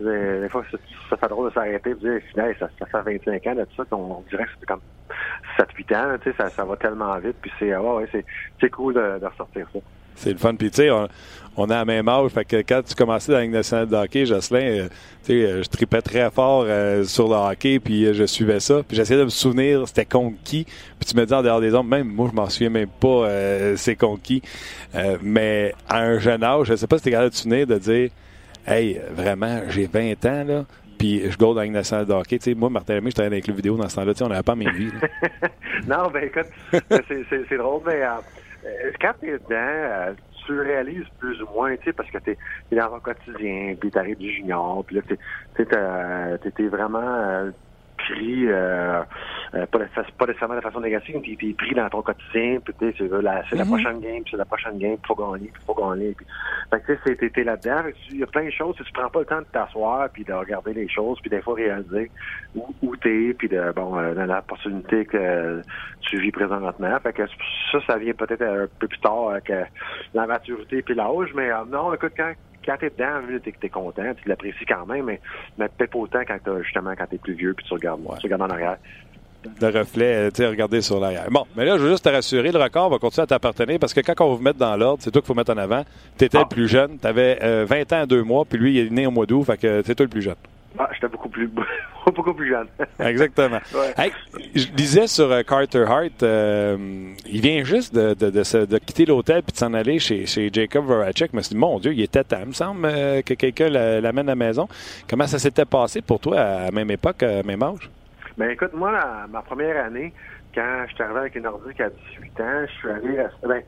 des, des fois, ça, fait drôle de s'arrêter et de dire, Hey, ça, ça fait 25 ans de ça, qu'on on dirait que c'est comme 7-8 ans, tu sais, ça, ça va tellement vite, puis c'est, euh, ouais, c'est, cool de, de ressortir ça. C'est le fun. Puis, tu sais, on, on a la même âge. Fait que quand tu commençais dans la nationale de hockey, Jocelyn, euh, tu sais, euh, je tripais très fort euh, sur le hockey, puis euh, je suivais ça. Puis j'essayais de me souvenir c'était contre qui? Puis tu me dis en dehors des hommes, même moi, je m'en souviens même pas euh, c'est contre qui. Euh, mais à un jeune âge, je sais pas si t'es capable de te souvenir de dire, hey, vraiment, j'ai 20 ans, là. Puis je go dans Ligue nationale de. Tu sais, moi, Martin Lemay, je travaillais les clubs vidéo dans ce temps-là. Tu on n'avait pas mes vies. non, ben écoute, c'est, drôle, mais euh, euh, quand t'es dedans, euh, tu réalises plus ou moins, tu sais, parce que t'es, t'es dans ton quotidien, puis t'arrives du junior, puis là, t'es, t'es, t'as- t'es, t'es vraiment euh, pris, euh, euh, pas, de, pas nécessairement de façon négative, puis t'es pris dans ton quotidien, puis tu sais, c'est la, c'est la Mhm. prochaine game, puis c'est la prochaine game, faut gagner, puis faut gagner, puis fait que tu sais, t'es, là-dedans, il y a plein de choses, tu sais, tu prends pas le temps de t'asseoir, puis de regarder les choses, puis des fois réaliser où, où t'es, puis de, bon, euh, dans l'opportunité que tu vis présentement. Fait que ça, ça vient peut-être un peu plus tard euh, que la maturité puis l'âge, mais euh, non, écoute, quand, quand t'es dedans, t'es, t'es content, tu l'apprécies quand même, mais, mais peut-être pas autant quand t'as, justement, quand t'es plus vieux, puis tu regardes, Ouais. tu regardes en arrière. le reflet, euh, tu sais, regarder sur l'arrière. Bon, mais là, je veux juste te rassurer, le record va continuer à t'appartenir parce que quand on vous mettre dans l'ordre, c'est toi qu'il faut mettre en avant. Tu étais Ah. le plus jeune, tu avais 20 ans à deux mois, puis lui, il est né au mois d'août, fait que c'est toi le plus jeune. Ah, j'étais beaucoup plus, beaucoup plus jeune. Exactement. Ouais. Hey, je disais sur euh, Carter Hart, euh, il vient juste de, de, de, se- de quitter l'hôtel puis de s'en aller chez, chez Jacob Voracek. Je me suis dit, mon Dieu, il était temps, il me semble, euh, que quelqu'un la- l'amène à la maison. Comment ça s'était passé pour toi à la même époque, à même âge? Ben écoute, moi, la- ma première année, quand je suis arrivé avec les Nordiques à 18 ans, je suis allé rester- ben,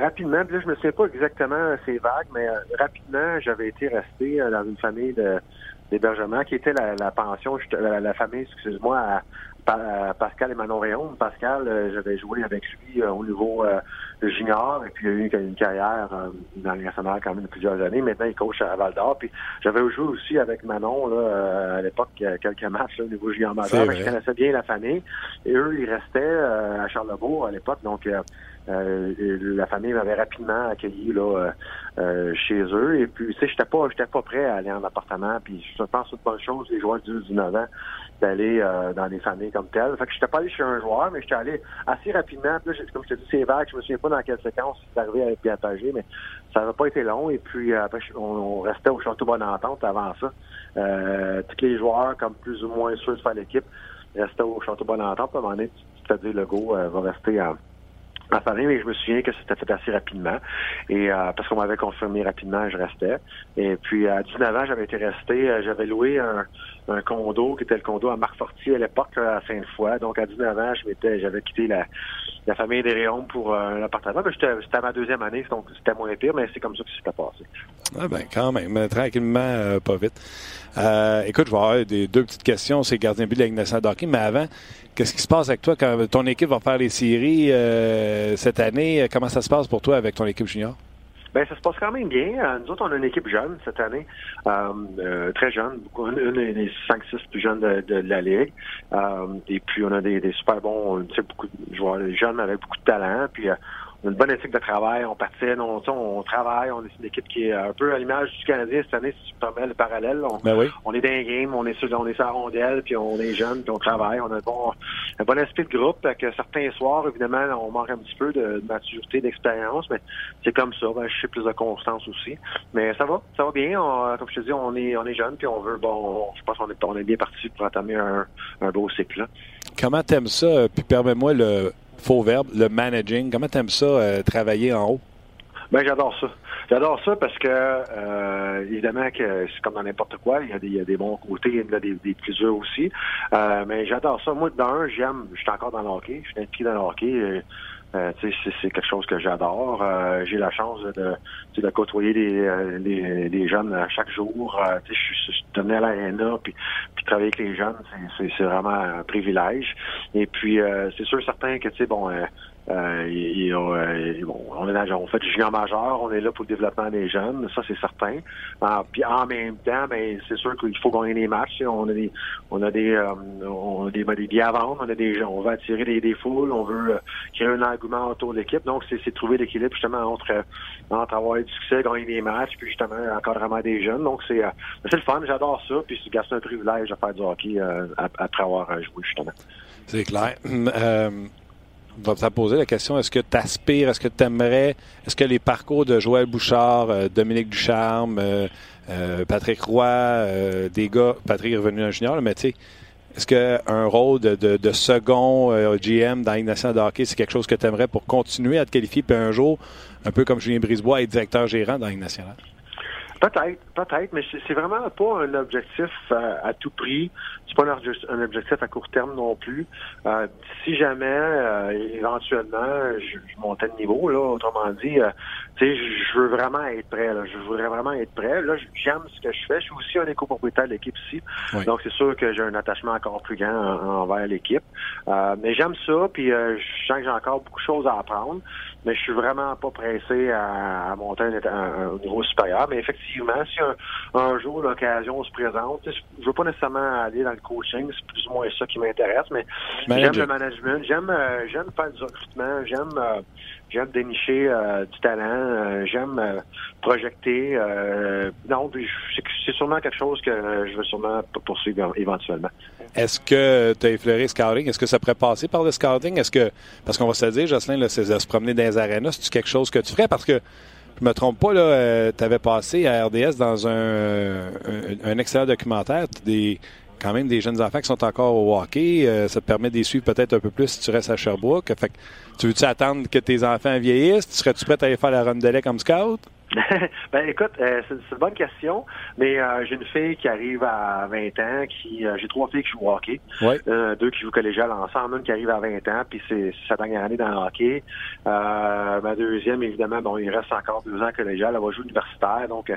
rapidement, puis là, je me souviens pas exactement ces vagues, mais euh, rapidement, j'avais été resté euh, dans une famille de d'hébergement qui était la, la pension, la, la famille, excuse-moi, à, à Pascal et Manon Réaume. Pascal, euh, j'avais joué avec lui euh, au niveau euh, junior, et puis il a eu une, une carrière euh, dans les nationales quand même de plusieurs années. Maintenant, il coach à Val d'Or. Puis j'avais joué aussi avec Manon là, euh, à l'époque, quelques matchs là, au niveau junior majeur. Je connaissais bien la famille. Et eux, ils restaient euh, à Charlebourg à l'époque. Donc, euh, la famille m'avait rapidement accueilli là, euh, euh, chez eux. Et puis, tu sais, j'étais pas, j'étais pas prêt à aller en appartement. Puis, je pense que c'est une bonne chose, les joueurs de 19 ans, d'aller euh, dans des familles comme telles. Fait que j'étais pas allé chez un joueur, mais j'étais allé assez rapidement. Puis là, comme je te dis, c'est vague. Je me souviens pas dans quelle séquence c'est arrivé avec Piatagé, mais ça n'avait pas été long. Et puis, euh, après, on, restait au Château Bonne Entente avant ça. Tous les joueurs, comme plus ou moins ceux de faire l'équipe, restaient au Château Bonne Entente. À un moment donné, tu te dis, le go va rester en en famille, mais je me souviens que c'était fait assez rapidement. Et euh, parce qu'on m'avait confirmé rapidement, je restais. Et puis à 19 ans, j'avais été resté, euh, j'avais loué un, condo qui était le condo à Marc Fortier à l'époque euh, à Sainte-Foy. Donc à 19 ans, je m'étais, j'avais quitté la, la famille des Réaumes pour euh, un appartement. Mais j'étais, c'était ma deuxième année, donc c'était moins pire, mais c'est comme ça que c'était passé. Ah ben, quand même, tranquillement, pas vite. Écoute, je vais avoir des, deux petites questions. C'est gardien but de la Ligue nationale mais avant, qu'est-ce qui se passe avec toi quand ton équipe va faire les séries euh, cette année? Comment ça se passe pour toi avec ton équipe junior? Ben, ça se passe quand même bien. Euh, Nous autres, on a une équipe jeune cette année, euh, euh, très jeune, beaucoup, une, des 5-6 plus jeunes de, la Ligue. Euh, et puis, on a des, super bons, tu sais, beaucoup de joueurs jeunes avec beaucoup de talent. Puis, euh, on a une bonne éthique de travail, on patine, on, on travaille, on est une équipe qui est un peu à l'image du Canadien cette année, si tu permets le parallèle. On, ben oui. on est dans game, on est sur, on est sur la rondelle, puis on est jeune, puis on travaille, on a un bon, un bon esprit de groupe. Que certains soirs, évidemment, on manque un petit peu de, maturité, d'expérience, mais c'est comme ça. Ben, je sais plus de constance aussi. Mais ça va, ça va bien. comme je te dis, on est, on est jeune, puis on veut, bon, je pense qu'on est, on est bien parti pour entamer un, un beau cycle. Là. Comment t'aimes ça? Puis permets-moi le faux verbe, le managing. Comment t'aimes ça, euh, travailler en haut? Ben j'adore ça. J'adore ça parce que euh, évidemment que c'est comme dans n'importe quoi, il y, a des, bons côtés, il y a des, des aussi. Euh, mais j'adore ça. Moi, d'un, j'aime, je suis encore dans le je suis impliqué dans le hockey. Euh, c'est quelque chose que j'adore. Euh, j'ai la chance de, de côtoyer les, les, les, jeunes chaque jour. Euh, je suis donné à l'aréna, puis, puis travailler avec les jeunes, c'est vraiment un privilège. Et puis, c'est sûr certain que, tu sais, bon, euh, euh, bon, on, est on fait du junior majeur, on est là pour le développement des jeunes, ça c'est certain. Euh, puis en même temps, ben, c'est sûr qu'il faut gagner les matchs. On a des, on a des, euh, on a des, ben, des on a des, on veut attirer des, des foules, on veut euh, créer un engouement autour de l'équipe. Donc c'est, trouver l'équilibre justement entre, entre avoir du succès, gagner des matchs, puis justement encadrement des jeunes. Donc c'est, c'est le fun, j'adore ça. Puis c'est un privilège de faire du hockey après avoir joué justement. C'est clair va te poser la question est-ce que tu aspires, est-ce que tu aimerais, est-ce que les parcours de Joël Bouchard, euh, Dominique Ducharme, euh, euh, Patrick Roy, des gars, Patrick est revenu en junior, mais tu sais, est-ce qu'un rôle de, second GM dans une de hockey, c'est quelque chose que tu aimerais pour continuer à te qualifier, puis un jour, un peu comme Julien Brisebois, être directeur gérant dans une nationale? Peut-être, peut-être, mais c'est vraiment pas un objectif à, tout prix. C'est pas un, objectif à court terme non plus. Euh, si jamais, euh, éventuellement, je, je, montais de niveau, là, autrement dit, tu sais, je veux vraiment être prêt. Là. Je voudrais vraiment être prêt. Là, j'aime ce que je fais. Je suis aussi un éco-propriétaire de l'équipe ici. Donc, c'est sûr que j'ai un attachement encore plus grand envers l'équipe. mais j'aime ça, puis je sens que j'ai encore beaucoup de choses à apprendre mais je suis vraiment pas pressé à, monter un, un, niveau supérieur. Mais effectivement, si un, jour l'occasion se présente, je veux pas nécessairement aller dans le coaching, c'est plus ou moins ça qui m'intéresse, mais j'aime le management, j'aime euh, j'aime faire du recrutement, j'aime euh, j'aime dénicher euh, du talent, j'aime projeter. non, c'est sûrement quelque chose que je veux sûrement poursuivre éventuellement. Est-ce que tu as effleuré scouting? Est-ce que ça pourrait passer par le scouting? Est-ce que parce qu'on va se dire, Jocelyn, c'est de se promener dans les arénas, c'est quelque chose que tu ferais? Parce que je me trompe pas, là, euh, tu avais passé à RDS dans un, un, excellent documentaire. Des, quand même des jeunes enfants qui sont encore au hockey. Euh, ça te permet de les suivre peut-être un peu plus si tu restes à Sherbrooke. Fait tu veux-tu attendre que tes enfants vieillissent? Serais-tu prêt à aller faire la rondelet comme scout? ben écoute, euh, c'est une bonne question, mais euh, j'ai une fille qui arrive à 20 ans, qui euh, j'ai trois filles qui jouent au hockey, deux qui jouent collégial ensemble, une qui arrive à 20 ans, puis c'est sa dernière année dans le hockey. ma deuxième, évidemment, bon, il reste encore deux ans collégial, elle va jouer universitaire, donc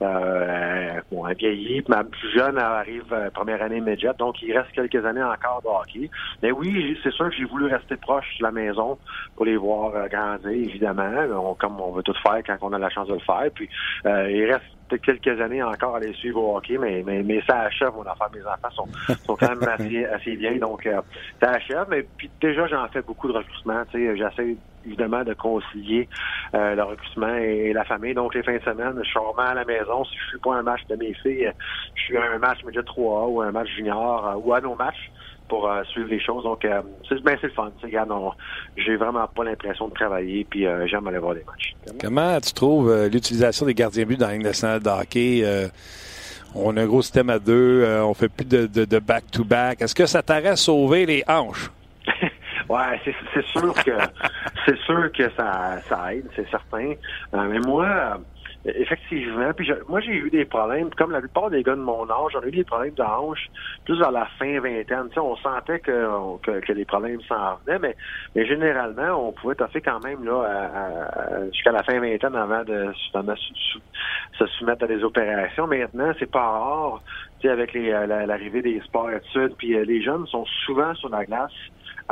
bon, elle vieillit. Ma plus jeune elle arrive première année médiate, donc il reste quelques années encore de hockey. Mais oui, c'est sûr que j'ai voulu rester proche de la maison pour les voir grandir, évidemment, comme on veut tout faire quand on a la chance de le faire. Puis euh, il reste quelques années encore à les suivre au hockey, mais, mais, mais ça achève, mon enfant. Mes enfants sont, sont quand même assez, assez vieilles, donc euh, ça achève. Mais puis déjà, j'en fais beaucoup de recrutement. J'essaie évidemment de concilier euh, le recrutement et, la famille. Donc, les fins de semaine, je suis vraiment à la maison. Si je suis pas un match de mes filles, je suis à un match média 3A ou un match junior ou à nos matchs pour euh, suivre les choses. Donc, euh, c'est ben, le fun. J'ai vraiment pas l'impression de travailler, puis euh, j'aime aller voir des matchs. Comment tu trouves l'utilisation des gardiens buts dans la Ligue nationale de hockey? on a un gros système à deux, on fait plus de back-to-back. Est-ce que ça t'arrête à sauver les hanches? ouais, c'est sûr que c'est sûr que ça, ça aide, c'est certain. mais moi, Effectivement. Puis moi, j'ai eu des problèmes, comme la plupart des gars de mon âge, j'en ai eu des problèmes de hanche plus à la fin vingtaine. Tu sais, on sentait que, que, les problèmes s'en venaient, mais, mais généralement, on pouvait toffer quand même là jusqu'à la fin vingtaine avant de se soumettre à des opérations. Maintenant, c'est pas rare, tu sais, avec l'arrivée des sports études, puis euh, les jeunes sont souvent sur la glace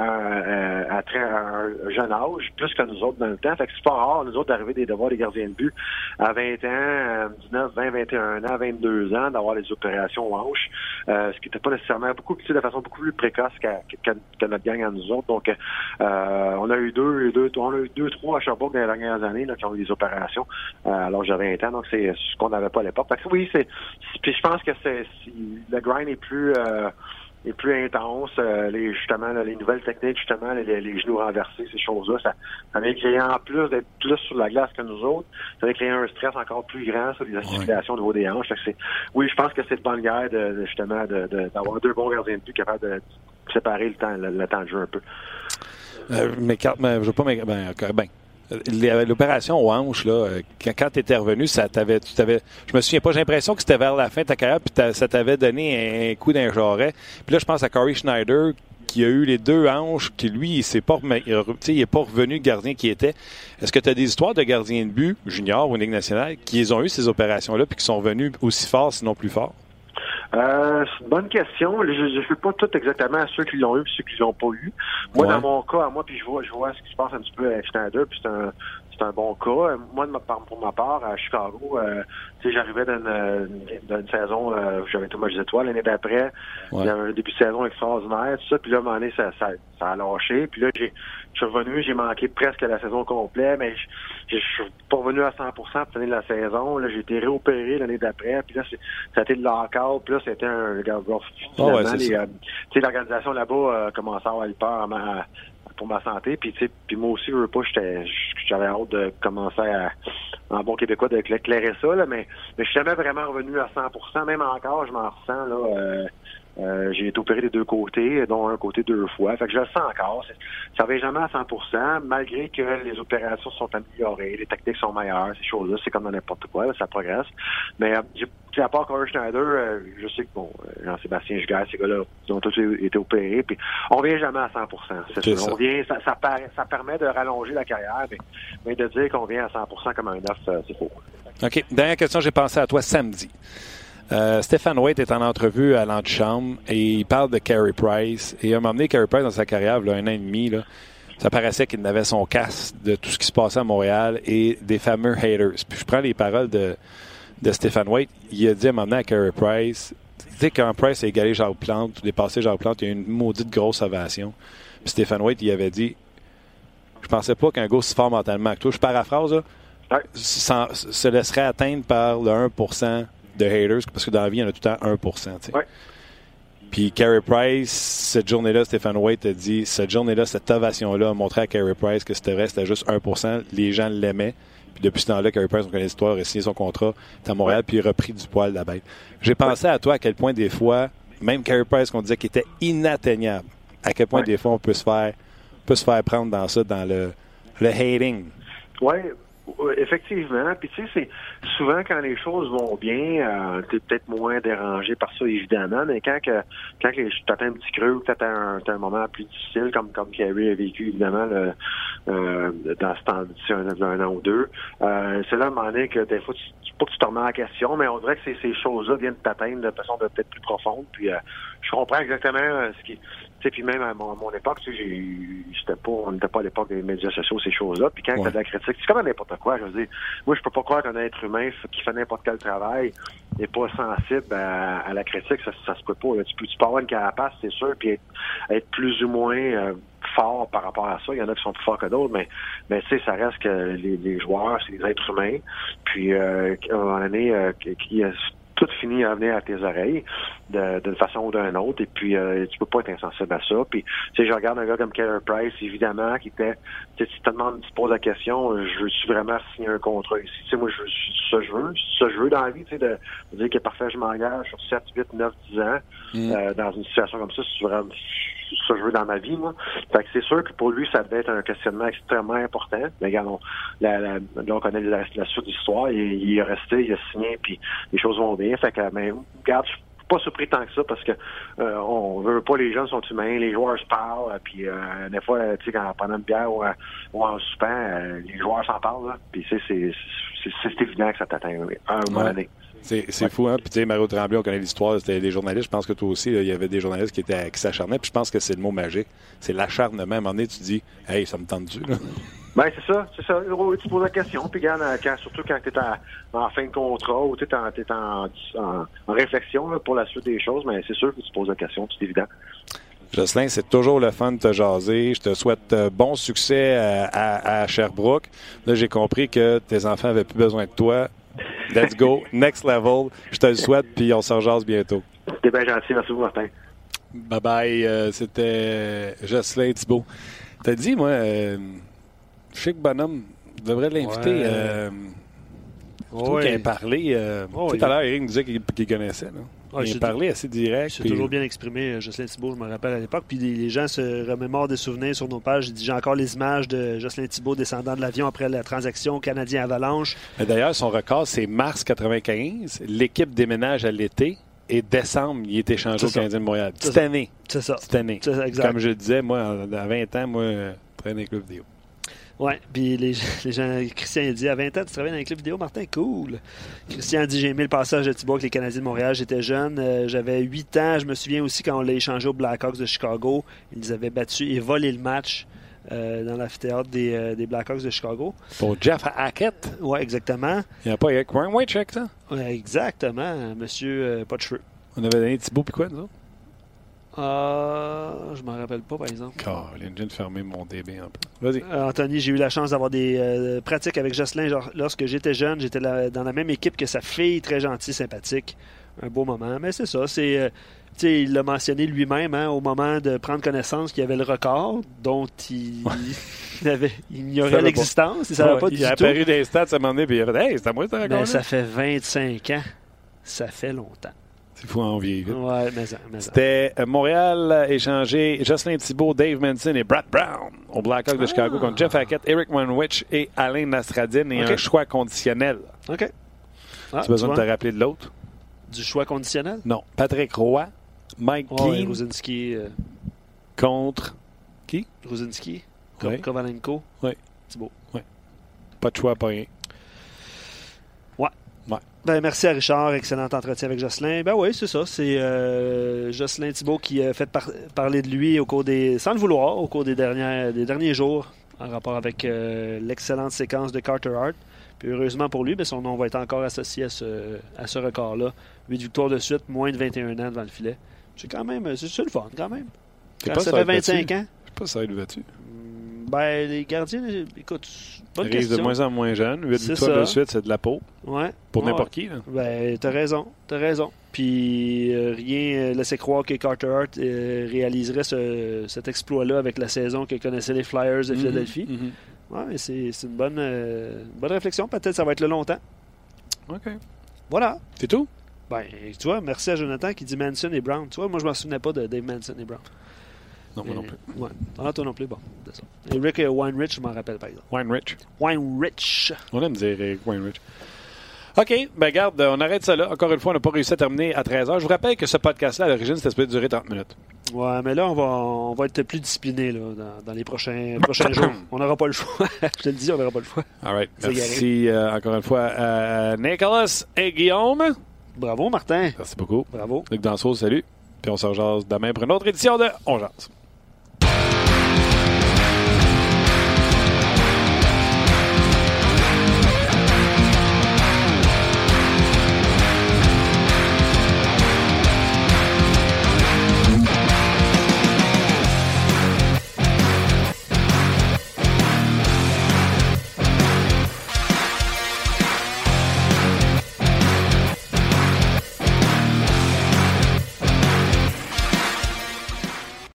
à, très, un jeune âge, plus que nous autres dans le temps. Fait que c'est pas rare, nous autres, d'arriver des devoirs des gardiens de but à 20 ans, 19, 20, 21 ans, 22 ans, d'avoir les opérations hanches, euh, ce qui n'était pas nécessairement beaucoup, de façon beaucoup plus précoce que, notre gang à nous autres. Donc, euh, on a eu deux, deux, on a eu deux, trois à Sherbrooke dans les dernières années qui ont eu des opérations euh, alors j'avais 20 ans. Donc, c'est ce qu'on n'avait pas à l'époque. oui, c'est. Puis je pense que c'est le grind est plus euh, est plus intense. Euh, les, justement, les nouvelles techniques, justement, les, genoux renversés, ces choses-là, ça, ça vient créer en plus d'être plus sur la glace que nous autres, ça vient créer un stress encore plus grand sur les articulations au niveau des hanches. oui, je pense que c'est de bonne guerre de, justement d'avoir deux bons gardiens de but capables de séparer le temps, le, temps de jeu un peu. Euh, mais, mais je veux pas ben, ben, l'opération aux hanches, là, euh, quand, tu étais revenu, ça t'avait, tu t'avais, je me souviens pas, j'ai l'impression que c'était vers la fin de ta carrière, puis ça t'avait donné un coup d'un jarret. Puis là, je pense à Corey Schneider, qui a eu les deux hanches, qui lui, il s'est pas, il est pas revenu gardien qui était. Est-ce que tu as des histoires de gardiens de but, junior ou Ligue nationale, qui ont eu ces opérations-là, puis qui sont venus aussi forts, sinon plus forts? Euh, c'est une bonne question. Je ne sais pas tout exactement à ceux qui l'ont eu et ceux qui l'ont pas eu. Moi, dans mon cas, à moi, puis je vois, je vois ce qui se passe un petit peu avec Schneider, puis c'est un, c'est un bon cas. Moi, de ma part, pour ma part, à Chicago, euh, j'arrivais d'une saison euh, où j'avais tout match étoiles. L'année d'après, il y avait un début de saison extraordinaire, tout ça. Puis là, à un moment donné, ça, ça, ça a lâché. Puis là, j'ai, je suis revenu, j'ai manqué presque la saison complète, mais je, suis pas revenu à 100% pour finir la saison. Là, j'ai été réopéré l'année d'après. Puis là, ça a été le lockout. Puis là, c'était un... Oh, ouais, euh, l'organisation là-bas a commencé à avoir peur à, pour ma santé. Puis, tu sais, puis moi aussi, je veux pas, j'avais hâte de commencer à, en bon québécois, d'éclairer ça, là, mais, mais je suis jamais vraiment revenu à 100% Même encore, je m'en ressens, là, euh, j'ai été opéré des deux côtés, dont un côté deux fois. Fait que je le sens encore. Ça ne jamais à 100% malgré que les opérations sont améliorées, les techniques sont meilleures, ces choses-là. C'est comme dans n'importe quoi, ça progresse. Mais euh, à part Corey Schneider, euh, je sais que bon, Jean-Sébastien Jugard, ces gars-là, ils ont tous été opérés. Puis on vient jamais à 100 On vient, ça, ça, ça, permet de rallonger la carrière, mais, mais de dire qu'on vient à 100% comme un neuf, c'est faux. OK. Dernière question, j'ai pensé à toi samedi. Euh, Stéphane White est en entrevue à l'antichambre et il parle de Carey Price. Et à un moment donné, Carey Price, dans sa carrière, là, un an et demi, là, ça paraissait qu'il avait son casse de tout ce qui se passait à Montréal et des fameux haters. Puis je prends les paroles de, de Stéphane White. Il a dit à un moment donné à Carey Price, tu sais, quand Price a égalé Jacques Plante, dépassé Jacques Plante, il y a eu une maudite grosse ovation. Puis Stéphane White, il avait dit, je pensais pas qu'un gars si fort mentalement que toi, je paraphrase, là, se laisserait atteindre par le 1 de haters, parce que dans la vie, il y en a tout le temps 1 ouais. Puis Carey Price, cette journée-là, Stéphane White a dit, cette journée-là, cette ovation-là a montré à Carey Price que c'était vrai, c'était juste 1% Les gens l'aimaient. Puis depuis ce temps-là, Carey Price, on connaît l'histoire, a signé son contrat à Montréal, puis il a repris du poil de la bête. J'ai pensé à toi à quel point des fois, même Carey Price qu'on disait qu'il était inatteignable, à quel point des fois on peut se faire peut se faire prendre dans ça, dans le, le hating. Oui, Effectivement. Puis tu sais, c'est souvent quand les choses vont bien, euh, t'es peut-être moins dérangé par ça, évidemment, mais quand que quand tu t'atteins un petit creux ou que t'as un, un moment plus difficile, comme comme Kerry a vécu évidemment euh, dans ce temps un, an ou deux, euh, c'est là à un moment donné que des fois tu, pas que tu te remets en question, mais on dirait que ces, ces choses-là viennent t'atteindre de façon peut-être plus profonde. Puis euh, je comprends exactement euh, ce qui sais, puis même à mon, époque, tu sais, j'étais pas, on n'était pas à l'époque des médias sociaux, ces choses-là. Puis quand ouais. t'as de la critique, c'est comme n'importe quoi. Je veux dire, moi, je peux pas croire qu'un être humain qui fait n'importe quel travail n'est pas sensible à, la critique. Ça, ça se peut pas. Tu peux, tu peux avoir une carapace, c'est sûr, puis être, plus ou moins euh, fort par rapport à ça. Il y en a qui sont plus forts que d'autres, mais, mais tu sais, ça reste que les, joueurs, c'est des êtres humains. Puis, euh, à un moment donné, euh, qui tout finit à venir à tes oreilles d'une façon ou d'une autre. Et puis, euh, tu peux pas être insensible à ça. Puis, tu sais, je regarde un gars comme Keller Price, évidemment, qui était, tu sais, tu te demandes, tu poses la question, je veux-tu vraiment signer un contrat ici? Tu sais, moi, je, ça je veux, ça je veux dans la vie, tu sais, de, dire que parfait, je m'engage sur 7, 8, 9, 10 ans, mm. euh, dans une situation comme ça, c'est vraiment, ça je veux dans ma vie, moi. Fait que c'est sûr que pour lui, ça devait être un questionnement extrêmement important. Mais regarde, on, la, la, là, on connaît la, suite de l'histoire. Il, il, est resté, il a signé, puis les choses vont bien. Fait que, mais, regarde, je suis pas surpris tant que ça parce que euh, on veut pas, les gens sont humains, les joueurs se parlent, puis euh, des fois, tu sais, quand pendant une bière ou, ou en suspens, euh, les joueurs s'en parlent, là. Puis c'est, c'est, c'est, évident que ça t'atteint à un moment donné. C'est fou, hein? Puis, tu sais, Mario Tremblay, on connaît l'histoire, c'était des journalistes. Je pense que toi aussi, il y avait des journalistes qui, étaient, qui s'acharnaient. Puis, je pense que c'est le mot magique. C'est l'acharnement. À un moment donné, tu dis, hey, ça me tente-tu, là? Ben, c'est ça, c'est ça. Tu poses la question, puis regarde, quand, surtout quand tu es en, fin de contrat ou tu es, en, en, réflexion pour la suite des choses, mais c'est sûr que tu poses la question, c'est évident. Jocelyn, c'est toujours le fun de te jaser. Je te souhaite euh, bon succès à, à, à Sherbrooke. Là, j'ai compris que tes enfants avaient plus besoin de toi. Let's go. Next level. Je te le souhaite, puis on se rejase bientôt. C'était bien gentil. Merci beaucoup, Martin. Bye bye. Euh, c'était Jocelyn Thibault. T'as dit, moi, euh, Chic Bonhomme, devrait l'inviter. Ouais. Euh, parler. Euh, Ouais. Tout à l'heure, Eric nous disait qu'il qu'il connaissait. Là. Ouais, il c'est- a parlé assez direct. C'est puis- toujours bien exprimé, euh, Jocelyn Thibault, je me rappelle à l'époque. Puis les, gens se remémorent des souvenirs sur nos pages. J'ai encore les images de Jocelyn Thibault descendant de l'avion après la transaction Canadien Avalanche. Mais D'ailleurs, son record, c'est mars 95. L'équipe déménage à l'été. Et décembre, il est échangé au. Canadien de Montréal. C'est Cette année. C'est ça. Cette année. Ça, exact. Comme je le disais, moi, à 20 ans, moi, traîner le vidéo. Ouais, puis les, les gens, Christian a dit à 20 ans, tu travailles dans les clubs vidéo, Martin, cool. Christian a dit j'ai aimé le passage de Thibault avec les Canadiens de Montréal, j'étais jeune, euh, j'avais 8 ans, je me souviens aussi quand on l'a échangé aux Blackhawks de Chicago, ils avaient battus et volé le match euh, dans l'amphithéâtre des, euh, des Blackhawks de Chicago. Pour Jeff Hackett, Ouais, exactement. il n'y a pas Eric Whitecheck, ça? Ouais, exactement, monsieur euh, pas de cheveux. On avait donné Thibault puis quoi, nous autres? Euh, je m'en rappelle pas, par exemple. Vient de fermer mon DB en plus. Vas-y. Euh, Anthony, j'ai eu la chance d'avoir des euh, pratiques avec Jocelyn genre, lorsque j'étais jeune. J'étais la- dans la même équipe que sa fille, très gentille, sympathique. Un beau moment. Mais c'est ça, c'est. euh, il l'a mentionné lui-même hein, au moment de prendre connaissance qu'il y avait le record dont il, il avait, il ignorait l'existence. Il savait Ouais, pas il du a tout. apparu des stats à un moment donné, puis il a fait Hey, c'est à moi, ce record ça fait 25 ans. Ça fait longtemps. C'est fou en vieille. vite. Ouais, mais, ça- mais ça. C'était euh, Montréal a échangé Jocelyn Thibault, Dave Manson et Brad Brown au Blackhawks de Chicago contre Jeff Hackett, Eric Manwich et Alain Nastradine et un choix conditionnel. OK. Ah, tu as besoin de te rappeler de l'autre? Du choix conditionnel? Non. Patrick Roy, Mike Ouais, Keane Rosinski, euh, contre Rosinski, Ouais. Kovalenko, Ouais. Thibault. pas de choix, pas rien. Ben, merci à Richard. Excellent entretien avec Jocelyn. Ben oui, c'est ça. C'est euh, Jocelyn Thibault qui a fait par- parler de lui au cours des, sans le vouloir, au cours des, dernières, des derniers jours en rapport avec euh, l'excellente séquence de Carter Hart. Puis heureusement pour lui, ben, son nom va être encore associé à ce, à ce record-là. 8 victoires de suite, moins de 21 ans devant le filet. C'est quand même, c'est le fun quand même. Quand pas ça fait être 25 battu. ans. Je sais pas si ça va être battu. Ben, les gardiens, écoute, bonne Il arrive question. de moins en moins jeune. 8 C'est victoires de suite, c'est de la peau. Ouais. Pour Ouais. n'importe qui. Là. Ben, t'as raison, t'as raison. Puis euh, rien euh, laissait croire que Carter Hart euh, réaliserait ce- cet exploit-là avec la saison que connaissaient les Flyers de Philadelphie. Mhm. Ouais, mais c'est c'est une bonne, euh, bonne réflexion. Peut-être ça va être le longtemps. OK. Voilà. C'est tout? Ben, tu vois, merci à Jonathan qui dit Manson et Brown. Tu vois, moi, je m'en souvenais pas de Dave Manson et Brown. Non, moi non Euh, plus. Ouais. Ah, toi non plus, bon. c'est ça. Et Rick euh, Weinrich, je m'en rappelle, par exemple. Weinrich. Weinrich. On aime dire Eric Weinrich. OK, ben garde, on arrête ça là. Encore une fois, on n'a pas réussi à terminer à 13h. Je vous rappelle que ce podcast-là, à l'origine, c'était supposé durer 30 minutes. Ouais, mais là, on va, on va être plus discipliné là, dans, dans les prochains, prochains jours. On n'aura pas le choix. je te le dis, on n'aura pas le choix. All right. Merci euh, encore une fois à Nicolas et Guillaume. Bravo, Martin. Merci beaucoup. Bravo. Luc Danseau, salut. Puis on se rejase demain pour une autre édition de On Jase.